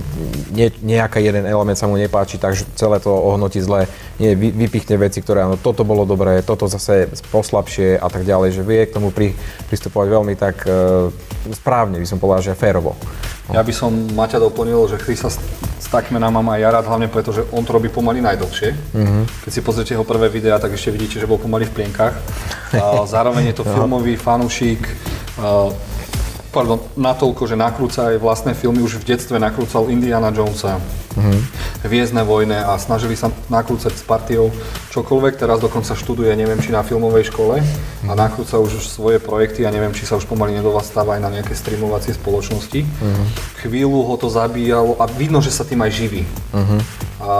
nie, nejaký jeden element sa mu nepáči, tak celé to ohodnotí zle. Nie, vy, vypichne veci, ktoré áno, toto bolo dobré, toto zase poslabšie a tak ďalej, že vie k tomu pri, pristupovať veľmi tak e, správne, by som povedal, že férovo. Ja by som Maťa doplnil, že Chrisa Stackmana mám aj ja rád, hlavne preto, že on to robí pomaly najdlhšie. Keď si pozriete jeho prvé videá, tak ešte vidíte, že bol pomaly v plienkach. A zároveň je to filmový fanúšik, pardon, natoľko, že nakrúca aj vlastné filmy. Už v detstve nakrúcal Indiana Jonesa, Hviezdne vojne a snažili sa nakrúcať s partiou čokoľvek. Teraz dokonca študuje, neviem, či na filmovej škole a nakrúca už svoje projekty a neviem, či sa už pomaly nedovastáva aj na nejaké streamovacie spoločnosti. Chvíľu ho to zabíjalo a vidno, že sa tým aj živí. A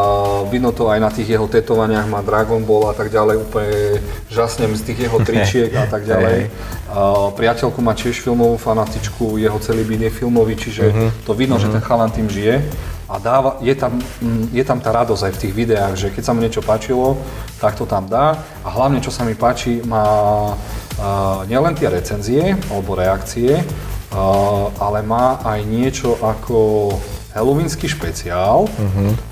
vidno to aj na tých jeho tetovaniach, má Dragon Ball a tak ďalej, úplne žasnem z tých jeho tričiek a tak ďalej. A priateľku má tiež filmovú fanatičku, jeho celý byt je filmový, čiže to vidno, že ten chalan tým žije. A dáva, je, tam, mm, je tam tá radosť aj v tých videách, že keď sa mu niečo páčilo, tak to tam dá. A hlavne, čo sa mi páči, má uh, nielen tie recenzie alebo reakcie, uh, ale má aj niečo ako Halloweenský špeciál,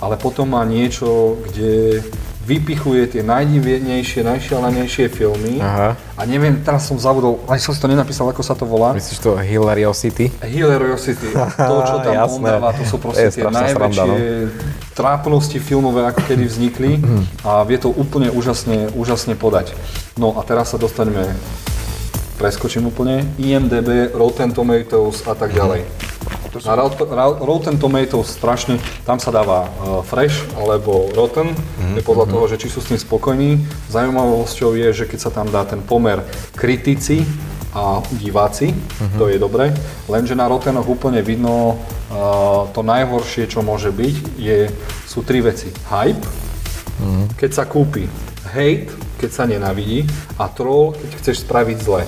ale potom má niečo, kde vypichuje tie najdivnejšie, najšialenejšie filmy. Aha. A neviem, teraz som zabudol, ani som si to nenapísal, ako sa to volá. Myslíš to Hilariosity? Hilariosity. To, čo tam on dáva, to sú proste tie najväčšie sranda, trápnosti filmové, ako kedy vznikli a vie to úplne úžasne, úžasne podať. No a teraz sa dostaneme, preskočím úplne, IMDB, Rotten Tomatoes a tak ďalej. Na Rot- Ra- Rotten Tomatoes strašne, tam sa dáva uh, fresh alebo rotten, je podľa toho, že či sú s tým spokojní. Zaujímavosťou je, že keď sa tam dá ten pomer kritici a diváci, to je dobre, lenže na Rottenoch úplne vidno uh, to najhoršie, čo môže byť, je, sú tri veci. Hype, keď sa kúpi, hate, keď sa nenávidí a troll, keď chceš spraviť zle.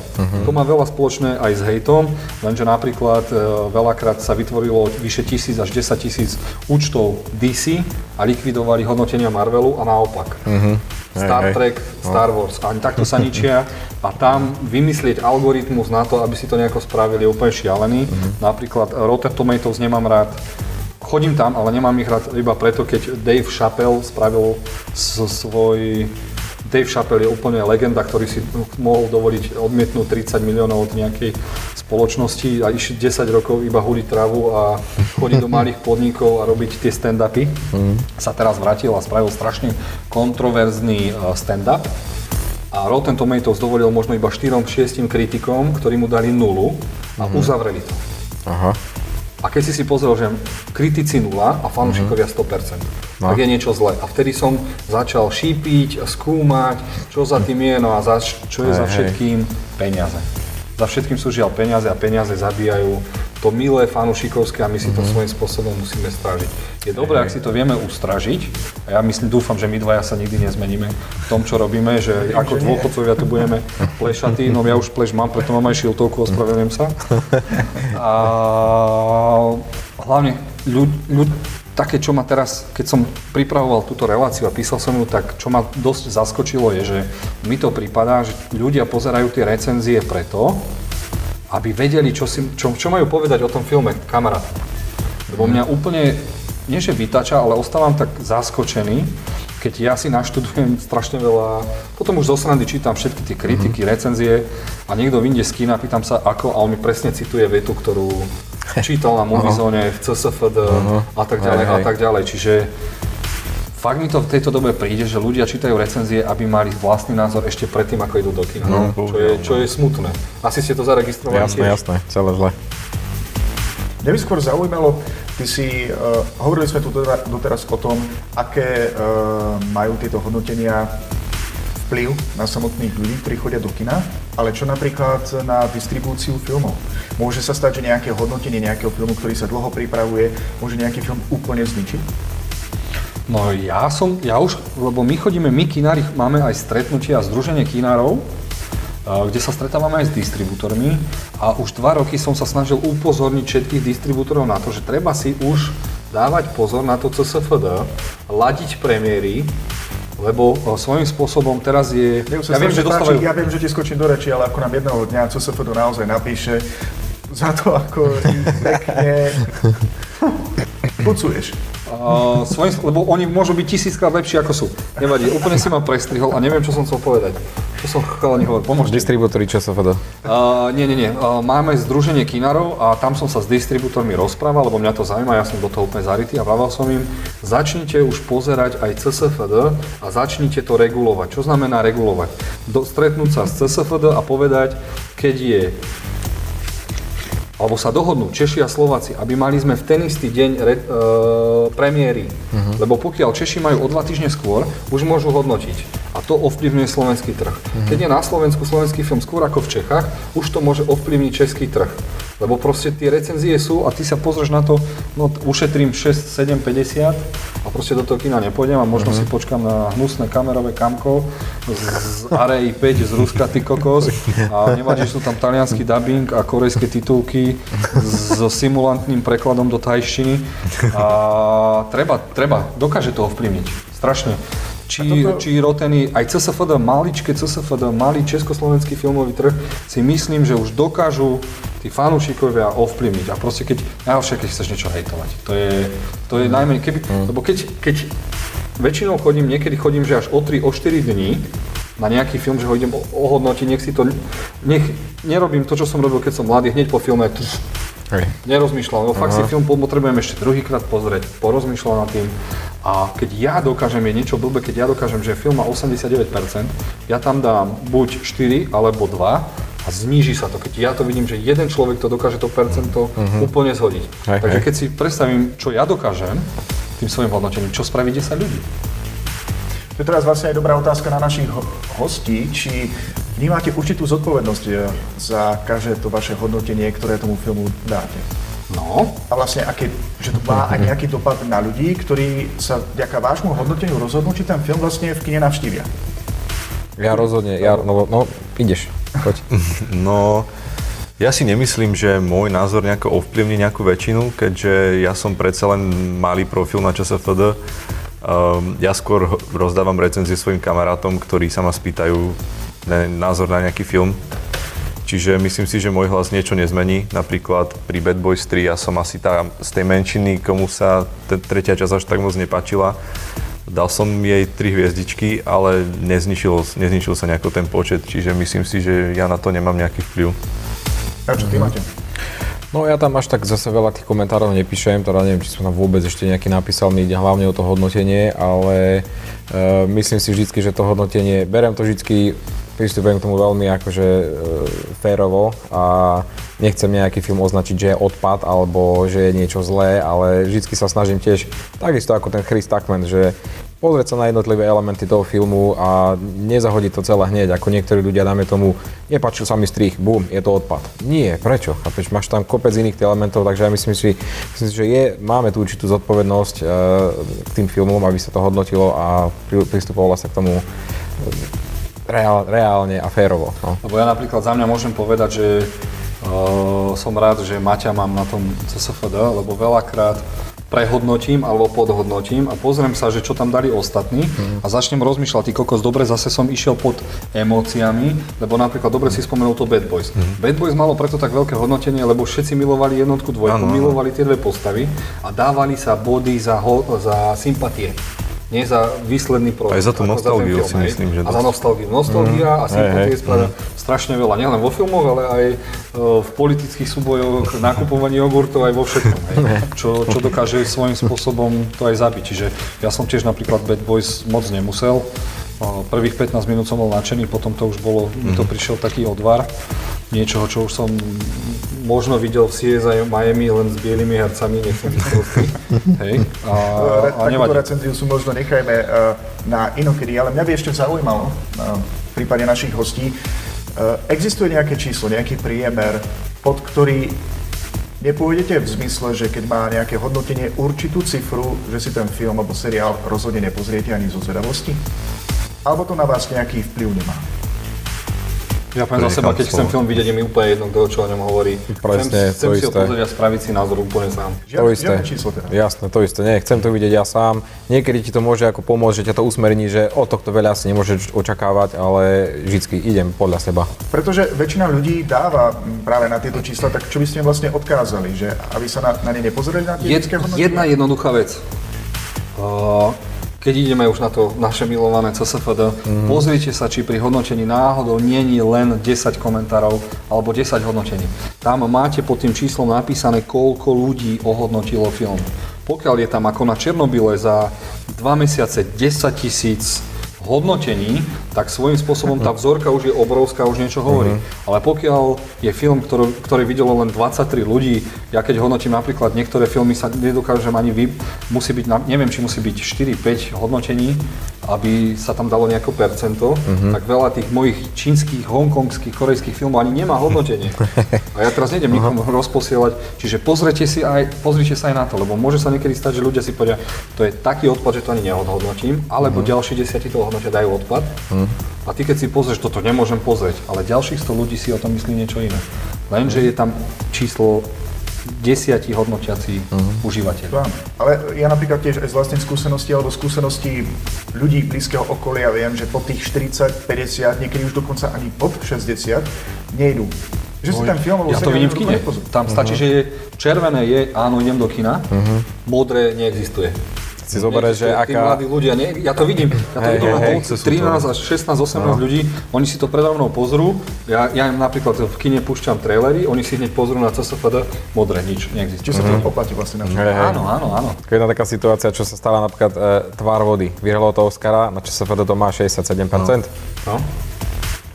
To má veľa spoločné aj s hejtom, lenže napríklad e, veľakrát sa vytvorilo vyše tisíc až 10 tisíc účtov DC a likvidovali hodnotenia Marvelu a naopak. Star Hej, hej. Trek, Star Wars. A takto sa ničia a tam vymyslieť algoritmus na to, aby si to nejako spravili, je úplne šialený. Napríklad Rotten Tomatoes nemám rád, chodím tam, ale nemám ich rád iba preto, keď Dave Chappelle spravil svoj... Dave Chappelle je úplne legenda, ktorý si mohol dovoliť odmietnúť 30 miliónov od nejakej spoločnosti a išiel 10 rokov iba huliť travu a chodiť do malých podnikov a robiť tie stand-upy. Sa teraz vrátil a spravil strašne kontroverzný eh, stand-up. A Rotten Tomatoes dovolil možno iba 4-6 kritikom, ktorí mu dali nulu a uzavreli to. Aha. A keď si si pozrel, že kritici nula a fanúšikovia 100%, No. tak je niečo zlé. A vtedy som začal šípiť, skúmať, čo za tým je, no a za, čo je za Hej, hej. všetkým peniaze. Za všetkým sú žiaľ peniaze a peniaze zabíjajú to milé fanúšikovské a my si to svojím spôsobom musíme strážiť. Je dobré, ak si to vieme ustražiť a ja myslím, dúfam, že my dvaja sa nikdy nezmeníme v tom, čo robíme, že ako dôchodcovia tu budeme plešatí, no ja už pleš mám, preto mám aj šiltovku, ospravedlňujem sa. A hlavne ľud, ľud, také, čo ma teraz, keď som pripravoval túto reláciu a písal som ju, tak čo ma dosť zaskočilo je, že mi to prípada, že ľudia pozerajú tie recenzie preto, aby vedeli, čo, si, čo, čo majú povedať o tom filme, kamarát. Lebo mňa úplne, nie že vytača, ale ostávam tak zaskočený, keď ja si naštudujem strašne veľa, potom už zo srandy čítam všetky tie kritiky, recenzie a niekto vyjde z kina, pýtam sa ako a on mi presne cituje vetu, ktorú čítal na Movizone, v CSFD a tak ďalej Hej, a tak ďalej. Čiže fakt mi to v tejto dobe príde, že ľudia čítajú recenzie, aby mali vlastný názor ešte predtým, ako idú do kina. čo, je, čo je smutné. Asi ste to zaregistrovali Jasné, tiež. jasné, celé zle. Mňa by skôr zaujímalo, ty si, uh, hovorili sme tu teda- doteraz o tom, aké uh, majú tieto hodnotenia vplyv na samotných ľudí, ktorí chodia do kina, ale čo napríklad na distribúciu filmov? Môže sa stať, že nejaké hodnotenie nejakého filmu, ktorý sa dlho pripravuje, môže nejaký film úplne zničiť? No ja som, ja už, lebo my chodíme, my kinári máme aj stretnutia a združenie kinárov, kde sa stretávame aj s distribútormi a už dva roky som sa snažil upozorniť všetkých distribútorov na to, že treba si už dávať pozor na to CSFD, ladiť premiéry, lebo o, svojím spôsobom teraz je... Sa Ja viem, že dostávajú... ja viem, že ti skočím do reči, ale ako nám jedného dňa CSFD naozaj napíše za to, ako pekne pucuješ. Uh, svojím, spô- lebo oni môžu byť tisíckrát lepší ako sú. Nevadí, úplne si ma prestrihol a neviem, čo som chcel povedať. Čo som chcel ani hovoriť, pomôžte. Distribútory ČSFD. Uh, nie, nie, nie. Uh, máme združenie kinárov a tam som sa s distribútormi rozprával, lebo mňa to zaujíma, ja som do toho úplne zarytý a vravel som im, začnite už pozerať aj CSFD a začnite to regulovať. Čo znamená regulovať? Do, stretnúť sa s CSFD a povedať, keď je alebo sa dohodnú Češi a Slováci, aby mali sme v ten istý deň re, e, premiéry. Lebo pokiaľ Češi majú o dva týždne skôr, už môžu hodnotiť. A to ovplyvňuje slovenský trh. Keď je na Slovensku slovenský film skôr ako v Čechách, už to môže ovplyvniť český trh. Lebo proste tie recenzie sú a ty sa pozrieš na to, no ušetrím 6, 7, 50 a proste do toho kina nepôjdem a možno si počkam na hnusné kamerové kamko z, z Arei 5 z Ruska, ty kokos. A nevadí, že sú tam talianský dubbing a korejské titulky so simulantným prekladom do tajštiny. A treba, treba, dokáže to ovplyvniť, strašne. Či, toto- či Roteny, aj CSFD, maličké CSFD, malý československý filmový trh, si myslím, že už dokážu tí fanúšikovia ovplyvniť. A proste keď, najhoršie, keď chceš niečo hejtovať. To je, to je najmenej, keby, lebo keď, keď väčšinou chodím, niekedy chodím, že až o 3, o 4 dní na nejaký film, že ho idem ohodnotiť, nech si to, nech nerobím to, čo som robil, keď som mladý, hneď po filme, tš, Hej. nerozmýšľal, lebo fakt si film potrebujem ešte druhýkrát pozrieť, porozmýšľať nad tým a keď ja dokážem, je niečo blbé, keď ja dokážem, že film má 89%, ja tam dám buď 4 alebo 2 a zníži sa to. Keď ja to vidím, že jeden človek to dokáže to percento úplne zhodiť. Hej, Takže hej. keď si predstavím, čo ja dokážem tým svojim hodnotením, čo spraví 10 ľudí? To je teraz vlastne aj dobrá otázka na našich ho- hostí, či vnímate určitú zodpovednosť e, za každé to vaše hodnotenie, ktoré tomu filmu dáte. No, A vlastne, aké, že to má aj nejaký dopad na ľudí, ktorí sa vďaka vášmu hodnoteniu rozhodnú, či ten film vlastne v kine navštívia. Ja rozhodne, ja, no, no ideš, poď. No, ja si nemyslím, že môj názor nejako ovplyvní nejakú väčšinu, keďže ja som predsa len malý profil na ČSFD. Um, ja skôr rozdávam recenzie svojim kamarátom, ktorí sa ma spýtajú názor na nejaký film. Čiže myslím si, že môj hlas niečo nezmení. Napríklad pri Bad Boys 3 ja som asi tá, z tej menšiny, komu sa t- tretia časť až tak moc nepáčila. Dal som jej tri hviezdičky, ale nezničil, nezničil sa nejako ten počet, čiže myslím si, že ja na to nemám nejaký vplyv. A čo ty máte? No ja tam až tak zase veľa tých komentárov nepíšem, teda neviem, či som tam vôbec ešte nejaký napísal, mi ide hlavne o to hodnotenie, ale e, myslím si vždycky, že to hodnotenie, berem to vždycky, pristupujem k tomu veľmi akože e, férovo a nechcem nejaký film označiť, že je odpad alebo že je niečo zlé, ale vždycky sa snažím tiež, takisto ako ten Chris Tuckman, že pozrieť sa na jednotlivé elementy toho filmu a nezahodiť to celé hneď, ako niektorí ľudia, dáme tomu, nepáčil sa mi strich, bum, je to odpad. Nie, prečo? Chápeš, máš tam kopec iných elementov, takže ja myslím si, myslím si že je, máme tú určitú zodpovednosť e, k tým filmom, aby sa to hodnotilo a pri, pristupovalo sa k tomu reál, reálne a férovo. No. lebo ja napríklad za mňa môžem povedať, že uh, som rád, že Maťa mám na tom CSFD, lebo veľakrát prehodnotím alebo podhodnotím a pozriem sa, že čo tam dali ostatní a začnem rozmýšľať, ty kokos, dobre, zase som išiel pod emóciami, lebo napríklad dobre si spomenul to Bad Boys. Bad Boys malo preto tak veľké hodnotenie, lebo všetci milovali jednotku, dvojku, áno. milovali tie dve postavy a dávali sa body za, ho, za sympatie. Nie za výsledný produkt. Aj za tú nostalgiu si myslím, že A za nostalgiu. Nostalgia a sympatie spravia strašne veľa. Nielen vo filmoch, ale aj e, v politických súbojoch, nakupovaní jogurtov, aj vo všetkom. Hej. Čo, čo dokáže svojím spôsobom to aj zabiť. Čiže ja som tiež napríklad Bad Boys moc nemusel. E, Prvých 15 minút som bol nadšený, potom to už bolo, mi to prišiel taký odvar niečoho, čo už som možno videl v CSI Miami len s bielými hercami, nechcem byť prostý. Hej. A, Re, a takúto recenziu sú možno nechajme e, na inokedy, ale mňa by ešte zaujímalo, e, v prípade našich hostí, existuje nejaké číslo, nejaký priemer, pod ktorý nepôjdete v zmysle, že keď má nejaké hodnotenie určitú cifru, že si ten film alebo seriál rozhodne nepozriete ani zo zvedavosti? Alebo to na vás nejaký vplyv nemá? Ja poviem za seba, keď chcem film vidieť, je mi úplne jedno, kto čo o ňom hovorí. Presne, chcem, chcem to si ho isté. pozrieť a spraviť si názor úplne sám. To Žiadne, isté. číslo teda. Jasné, to isté. Nie, chcem to vidieť ja sám. Niekedy ti to môže ako pomôcť, že ťa to usmerní, že o tohto veľa si nemôžeš očakávať, ale vždycky idem podľa seba. Pretože väčšina ľudí dáva práve na tieto čísla, tak čo by ste vlastne odkázali, že aby sa na, na ne nepozreli na tie Jed, jedna jednoduchá vec. Uh, keď ideme už na to naše milované CSFD, mm. pozrite sa, či pri hodnotení náhodou není len 10 komentárov alebo 10 hodnotení. Tam máte pod tým číslom napísané, koľko ľudí ohodnotilo film. Pokiaľ je tam ako na Černobyle za 2 mesiace 10 tisíc hodnotení, tak svojím spôsobom tá vzorka už je obrovská, už niečo hovorí. Ale pokiaľ je film, ktorý, ktorý videlo len 23 ľudí, ja keď hodnotím napríklad niektoré filmy sa nedokážem ani vy, musí byť, neviem, či musí byť 4-5 hodnotení, aby sa tam dalo nejaké percento, tak veľa tých mojich čínskych, hongkongských, korejských filmov ani nemá hodnotenie. A ja teraz nejdem nikomu rozposielať, čiže pozrite si aj, pozrite sa aj na to, lebo môže sa niekedy stať, že ľudia si povedia, to je taký odpad, že to ani nehodnotím, alebo ďalší desiatí to hodnotia, dajú odpad. A ty keď si pozrieš, toto nemôžem pozrieť, ale ďalších 100 ľudí si o tom myslí niečo iné. Lenže je tam číslo desiatich hodnotiacich užívateľov. Áno. Ale ja napríklad tiež aj z vlastnej skúsenosti alebo skúsenosti ľudí blízkeho okolia viem, že po tých 40, 50, niekedy už dokonca ani pod 60 nejdú. Že si ten film Ja to vidím v kine. Tam stačí, že je červené je, áno, idem do kina, modré neexistuje. Si zoberieš, že. Tí aká... mladí ľudia, nie, ja to vidím, ja to Hej, vidím hej. polce, 13 až 16, 18 ľudí, oni si to predo mnou pozrú, ja, ja im napríklad v kine púšťam trailery, oni si hneď pozrú na CSFD, modré, nič, neexistuje. Či sa to oplatí vlastne na Hej, hej. Áno, áno, áno. Jedna taká situácia, čo sa stala napríklad e, Tvár vody. Vyhralo to Oscara, na čo sa to má 67%. No.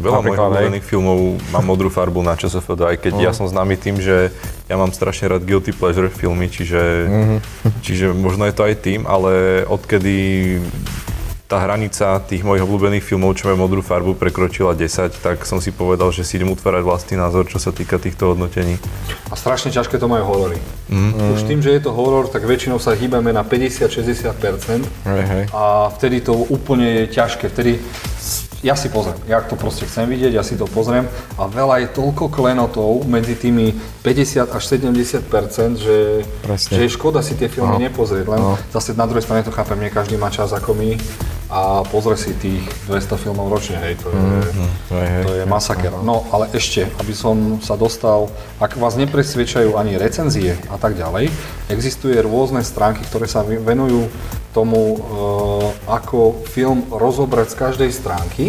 Veľa mojich obľúbených filmov má modrú farbu na ČSFD, aj keď ja som známy tým, že ja mám strašne rád guilty pleasure filmy, čiže, čiže možno je to aj tým, ale odkedy tá hranica tých mojich obľúbených filmov, čo majú modrú farbu, prekročila 10, tak som si povedal, že si idem utvárať vlastný názor, čo sa týka týchto hodnotení. A strašne ťažké to majú horory. Mm. Už tým, že je to horor, tak väčšinou sa hýbeme na 50-60% Hej, hej. a vtedy to úplne je ťažké. Vtedy ja si pozriem, ja to proste chcem vidieť, ja si to pozriem a veľa je toľko klenotov medzi tými 50 až 70%, že, Presne. že je škoda si tie filmy No. nepozrieť. Len No. zase na druhej strane to chápem, nie každý má čas ako my a pozrie si tých 200 filmov ročne, hej, to je, Hej, hej. to je masaker. No ale ešte, aby som sa dostal, ak vás nepresvedčajú ani recenzie a tak ďalej, existuje rôzne stránky, ktoré sa venujú tomu, e, ako film rozobrať z každej stránky,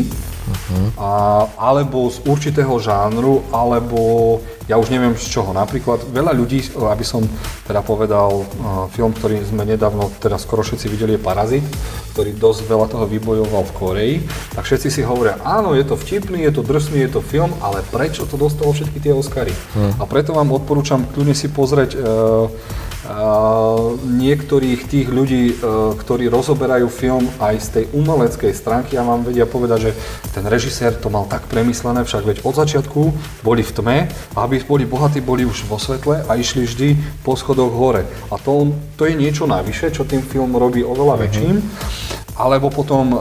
a, alebo z určitého žánru, alebo ja už neviem z čoho. Napríklad veľa ľudí, aby som teda povedal, e, film, ktorý sme nedávno, teda skoro všetci videli, je Parazit, ktorý dosť veľa toho vybojoval v Koreji, tak všetci si hovoria, áno, je to vtipný, je to drsný, je to film, ale prečo to dostalo všetky tie Oscary? A preto vám odporúčam kľudne si pozrieť e, niektorých tých ľudí, e, ktorí rozoberajú film aj z tej umeleckej stránky a vám vedia povedať, že ten režisér to mal tak premyslené, však veď od začiatku boli v tme a aby boli bohatí, boli už vo svetle a išli vždy po schodoch hore. A to, to je niečo navyše, čo tým film robí oveľa väčším. Alebo potom, e,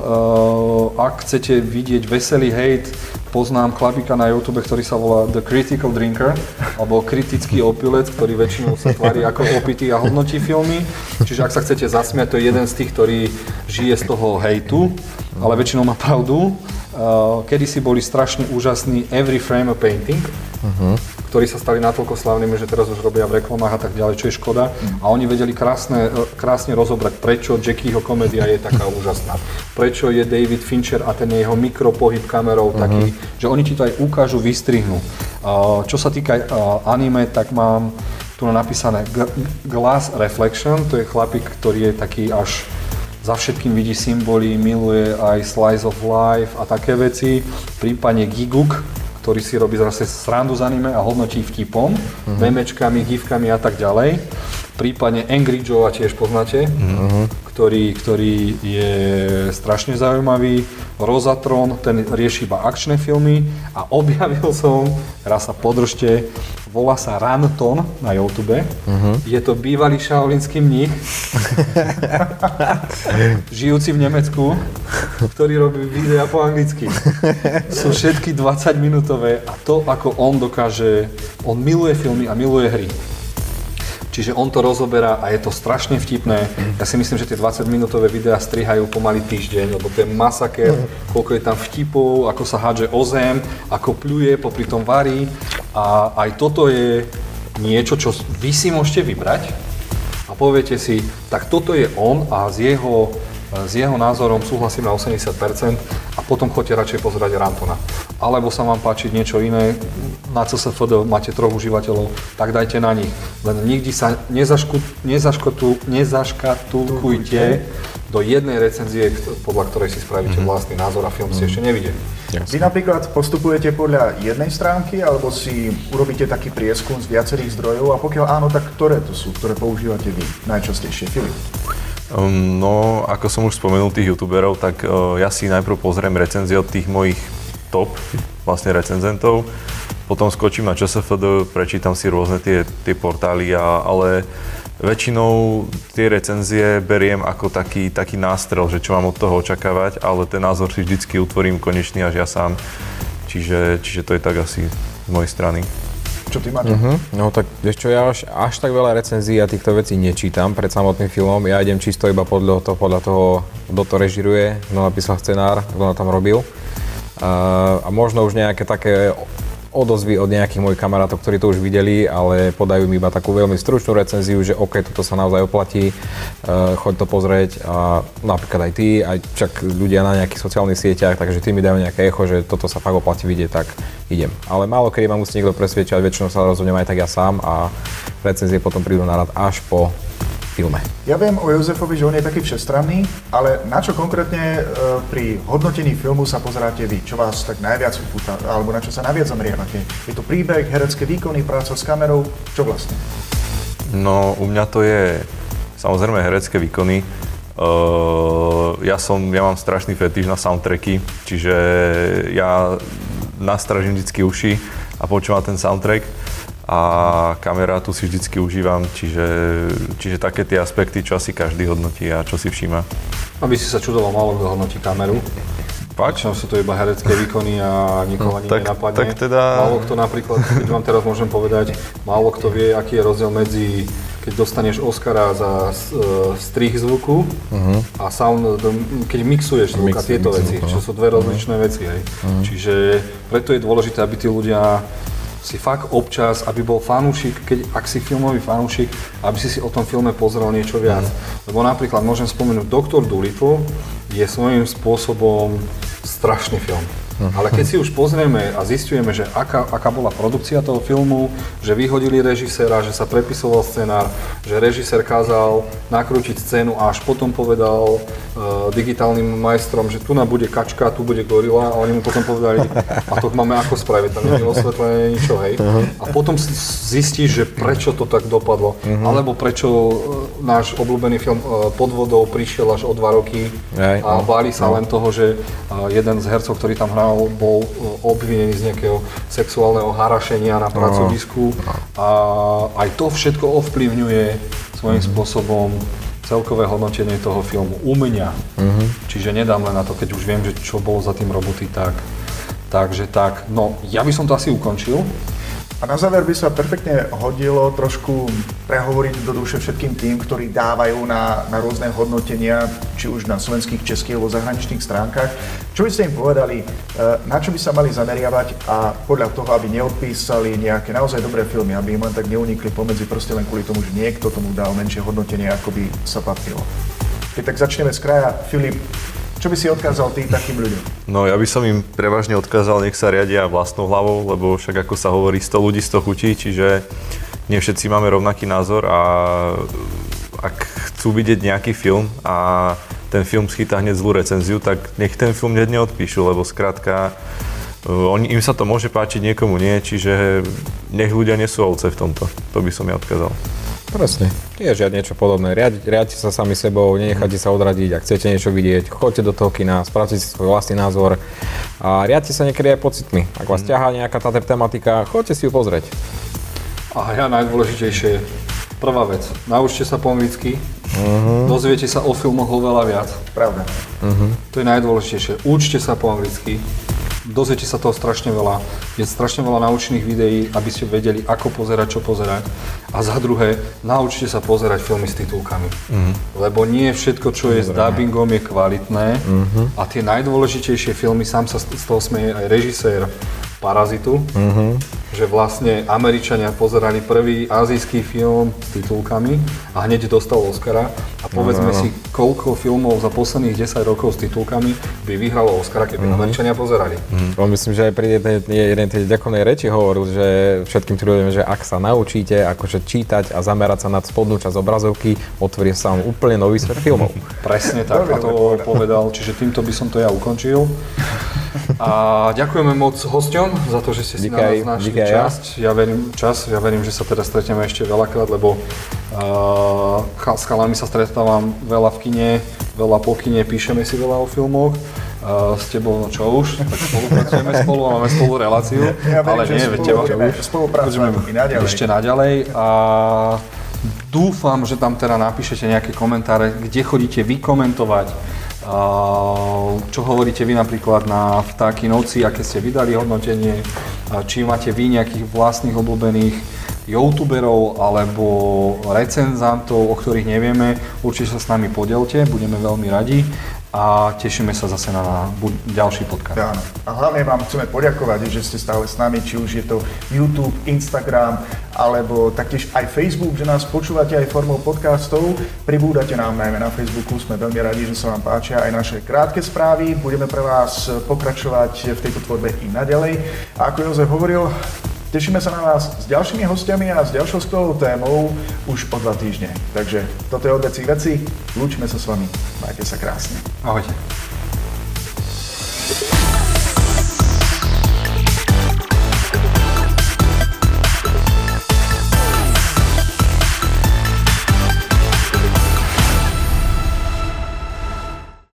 ak chcete vidieť veselý hejt, poznám chlapíka na YouTube, ktorý sa volá The Critical Drinker, alebo kritický opilec, ktorý väčšinou sa tvári ako opitý a hodnotí filmy. Čiže ak sa chcete zasmiať, to je jeden z tých, ktorý žije z toho hejtu, ale väčšinou má pravdu. Uh, kedysi boli strašne úžasní Every Frame a Painting, ktorí sa stali natoľko slavnými, že teraz už robia v reklamách a tak ďalej, čo je škoda. A oni vedeli krásne, krásne rozobrať, prečo Jackieho komédia je taká úžasná. Prečo je David Fincher a ten jeho mikropohyb kamerou taký, že oni ti to aj ukážu, vystrihnú. Uh, čo sa týka uh, anime, tak mám tu napísané Glass Reflection, to je chlapík, ktorý je taký až za všetkým vidí symboly, miluje aj Slice of Life a také veci. Prípadne Giguk, ktorý si robí zase srandu z anime a hodnotí vtipom, memečkami, gifkami a tak ďalej. Prípadne Angry Joe tiež poznáte, ktorý, ktorý je strašne zaujímavý. Rozatron, ten rieši iba akčné filmy a objavil som, raz sa podržte, volá sa Ranton na YouTube. Je to bývalý šaolinský mních, žijúci v Nemecku, ktorý robí videa po anglicky. Sú všetky 20 minútové a to, ako on dokáže, on miluje filmy a miluje hry. Čiže on to rozoberá a je to strašne vtipné. Ja si myslím, že tie 20-minútové videá strihajú pomaly týždeň, lebo to je masaker, koľko je tam vtipov, ako sa hádže o zem, ako pľuje, popri tom varí. A aj toto je niečo, čo vy si môžete vybrať a poviete si, tak toto je on a s jeho, s jeho názorom súhlasím na 80% a potom choďte radšej pozerať Rantona. Alebo sa vám páči niečo iné, na CSFD máte troch užívateľov, tak dajte na nich. Len nikdy sa nezašku, nezaškotu, nezaškatulkujte do jednej recenzie, podľa ktorej si spravíte vlastný názor a film si ešte nevideli. Vy napríklad postupujete podľa jednej stránky, alebo si urobíte taký prieskum z viacerých zdrojov a pokiaľ áno, tak ktoré to sú, ktoré používate vy najčastejšie, Filip? Um, no, ako som už spomenul tých youtuberov, tak uh, ja si najprv pozriem recenzie od tých mojich top vlastne recenzentov, potom skočím na ČSFD, prečítam si rôzne tie, tie portály, a, ale väčšinou tie recenzie beriem ako taký, taký nástrel, že čo mám od toho očakávať, ale ten názor si vždycky utvorím konečný až ja sám. Čiže, čiže to je tak asi z mojej strany. Čo ty máte? Hm? No tak vieš čo, ja až, až tak veľa recenzií a týchto vecí nečítam pred samotným filmom. Ja idem čisto iba podľa toho, podľa toho kto to režiruje, kto napísal scenár, kto na tam robil. A, možno už nejaké také odozvy od nejakých mojich kamarátov, ktorí to už videli, ale podajú mi iba takú veľmi stručnú recenziu, že OK, toto sa naozaj oplatí, uh, choď to pozrieť a napríklad aj ty, aj čak ľudia na nejakých sociálnych sieťach, takže ty mi dajú nejaké echo, že toto sa fakt oplatí vidieť, tak idem. Ale málo kedy ma musí niekto presviečať, väčšinou sa rozhodnem aj tak ja sám a recenzie potom prídu na rad až po filme. Ja viem o Jozefovi, že on je taký všestranný, ale na čo konkrétne e, pri hodnotení filmu sa pozeráte vy? Čo vás tak najviac upúta, alebo na čo sa najviac zamrievate? Je to príbeh, herecké výkony, práca s kamerou? Čo vlastne? No, u mňa to je samozrejme herecké výkony. Uh, ja, som, ja mám strašný fetiš na soundtracky, čiže ja nastražím vždycky uši a počúvam ten soundtrack a kamerátu si vždycky užívam, čiže, čiže také tie aspekty, čo asi každý hodnotí a čo si všíma. Aby si sa čudoval, málo kto hodnotí kameru. Fakt? Väčšinou sú to iba herecké výkony a nikoho ani tak- nenapadne. tak teda- Málo kto napríklad, keď vám teraz môžem povedať, málo kto vie, aký je rozdiel medzi keď dostaneš Oscara za uh, strih zvuku a sound, do- keď mixuješ zvuk a tieto mix veci, zvuku, čo sú dve rozličné veci. Hej. Čiže preto je dôležité, aby tí ľudia si fakt občas, aby bol fanúšik, keď, ak si filmový fanúšik, aby si si o tom filme pozrel niečo viac. Lebo napríklad môžem spomenúť Doktor Dolittle je svojím spôsobom strašný film. Ale keď si už pozrieme a zistujeme, že aká, aká bola produkcia toho filmu, že vyhodili režiséra, že sa prepisoval scenár, že režisér kázal nakrútiť scénu a až potom povedal uh, digitálnym majstrom, že tu nám bude kačka, tu bude gorila a oni mu potom povedali, a to máme ako spraviť, tam nie je osvetlenie, ničo, hej. A potom si zistíš, že prečo to tak dopadlo, alebo prečo uh, náš obľúbený film uh, Pod vodou prišiel až o dva roky Hej, a no. báli sa len toho, že jeden z hercov, ktorý tam hral, bol uh, obvinený z nejakého sexuálneho harašenia na pracovisku a aj to všetko ovplyvňuje svojím spôsobom celkové hodnotenie toho filmu. U mňa. Čiže nedám len na to, keď už viem, že čo bolo za tým roboty, tak. Takže tak, no ja by som to asi ukončil. A na záver by sa perfektne hodilo trošku prehovoriť do duše všetkým tým, ktorí dávajú na, na rôzne hodnotenia, či už na slovenských, českých alebo zahraničných stránkach. Čo by ste im povedali, e, na čo by sa mali zameriavať a podľa toho, aby neodpísali nejaké naozaj dobré filmy, aby im len tak neunikli pomedzi proste len kvôli tomu, že niekto tomu dal menšie hodnotenie, ako by sa patrilo. Keď tak začneme z kraja. Filip, čo by si odkázal ty takým ľuďom? No ja by som im prevažne odkázal, nech sa riadia vlastnou hlavou, lebo však ako sa hovorí, 100 ľudí, 100 chutí, čiže nie všetci máme rovnaký názor a ak chcú vidieť nejaký film a ten film schytá hneď zlú recenziu, tak nech ten film hneď neodpíšu, lebo skrátka uh, oni, im sa to môže páčiť, niekomu nie, čiže nech ľudia nie sú ovce v tomto. To by som ja odkázal. Presne. Tiež ja niečo podobné. Riad, riadte sa sami sebou, nenechajte sa odradiť. Ak chcete niečo vidieť, choďte do toho kina, spravte si svoj vlastný názor a riadte sa niekedy aj pocitmi. Ak vás ťahá nejaká tá tematika, choďte si ju pozrieť. A ja najdôležitejšie, prvá vec, naučte sa po anglicky, dozviete sa o filmoch oveľa viac. Pravda. To je najdôležitejšie. Učte sa po anglicky, dozviete sa toho strašne veľa. Je strašne veľa naučných videí, aby ste vedeli, ako pozerať, čo pozerať. A za druhé, naučte sa pozerať filmy s titulkami. Lebo nie všetko, čo je s dubbingom, je kvalitné. A tie najdôležitejšie filmy, sám sa z toho smeje aj režisér Parazitu, že vlastne Američania pozerali prvý azijský film s titulkami a hneď dostal Oscara. A povedzme si, koľko filmov za posledných 10 rokov s titulkami by vyhralo Oscara, keby Američania pozerali. On myslím, že aj pri jednej, jednej tej ďakovnej reči hovoril, že všetkým ľuďom, že ak sa naučíte akože čítať a zamerať sa na spodnú časť obrazovky, otvorí sa vám úplne nový svet filmov. Presne tak, a to povedal, čiže týmto by som to ja ukončil. A ďakujeme moc hosťom za to, že ste si Díky na nás našli ja. časť. Ja verím, čas, ja verím, že sa teda stretneme ešte veľakrát, lebo uh, s chalami sa stretávam veľa v kine, veľa po kine, píšeme si veľa o filmoch. Uh, s tebou, no čo už, tak spolupracujeme spolu, máme spolu reláciu, Ja verím, ale že nie, spolu veď teba, i naďalej. ešte naďalej a dúfam, že tam teda napíšete nejaké komentáre, kde chodíte vy komentovať, a čo hovoríte vy napríklad na Vtáky noci, aké ste vydali hodnotenie, či máte vy nejakých vlastných obľúbených youtuberov alebo recenzantov, o ktorých nevieme, určite sa s nami podelte, budeme veľmi radi a tešíme sa zase na ďalší podcast. Áno. A hlavne vám chceme poďakovať, že ste stále s nami, či už je to YouTube, Instagram, alebo taktiež aj Facebook, že nás počúvate aj formou podcastov. Pribúdate nám najmä na Facebooku, sme veľmi radi, že sa vám páčia aj naše krátke správy. Budeme pre vás pokračovať v tejto tvorbe i naďalej. A ako Jozef hovoril, Tešíme sa na vás s ďalšími hostiami a s ďalšou skvelou témou už o dva týždne. Takže toto je od veci veci. Lúčime sa s vami. Majte sa krásne. Ahojte.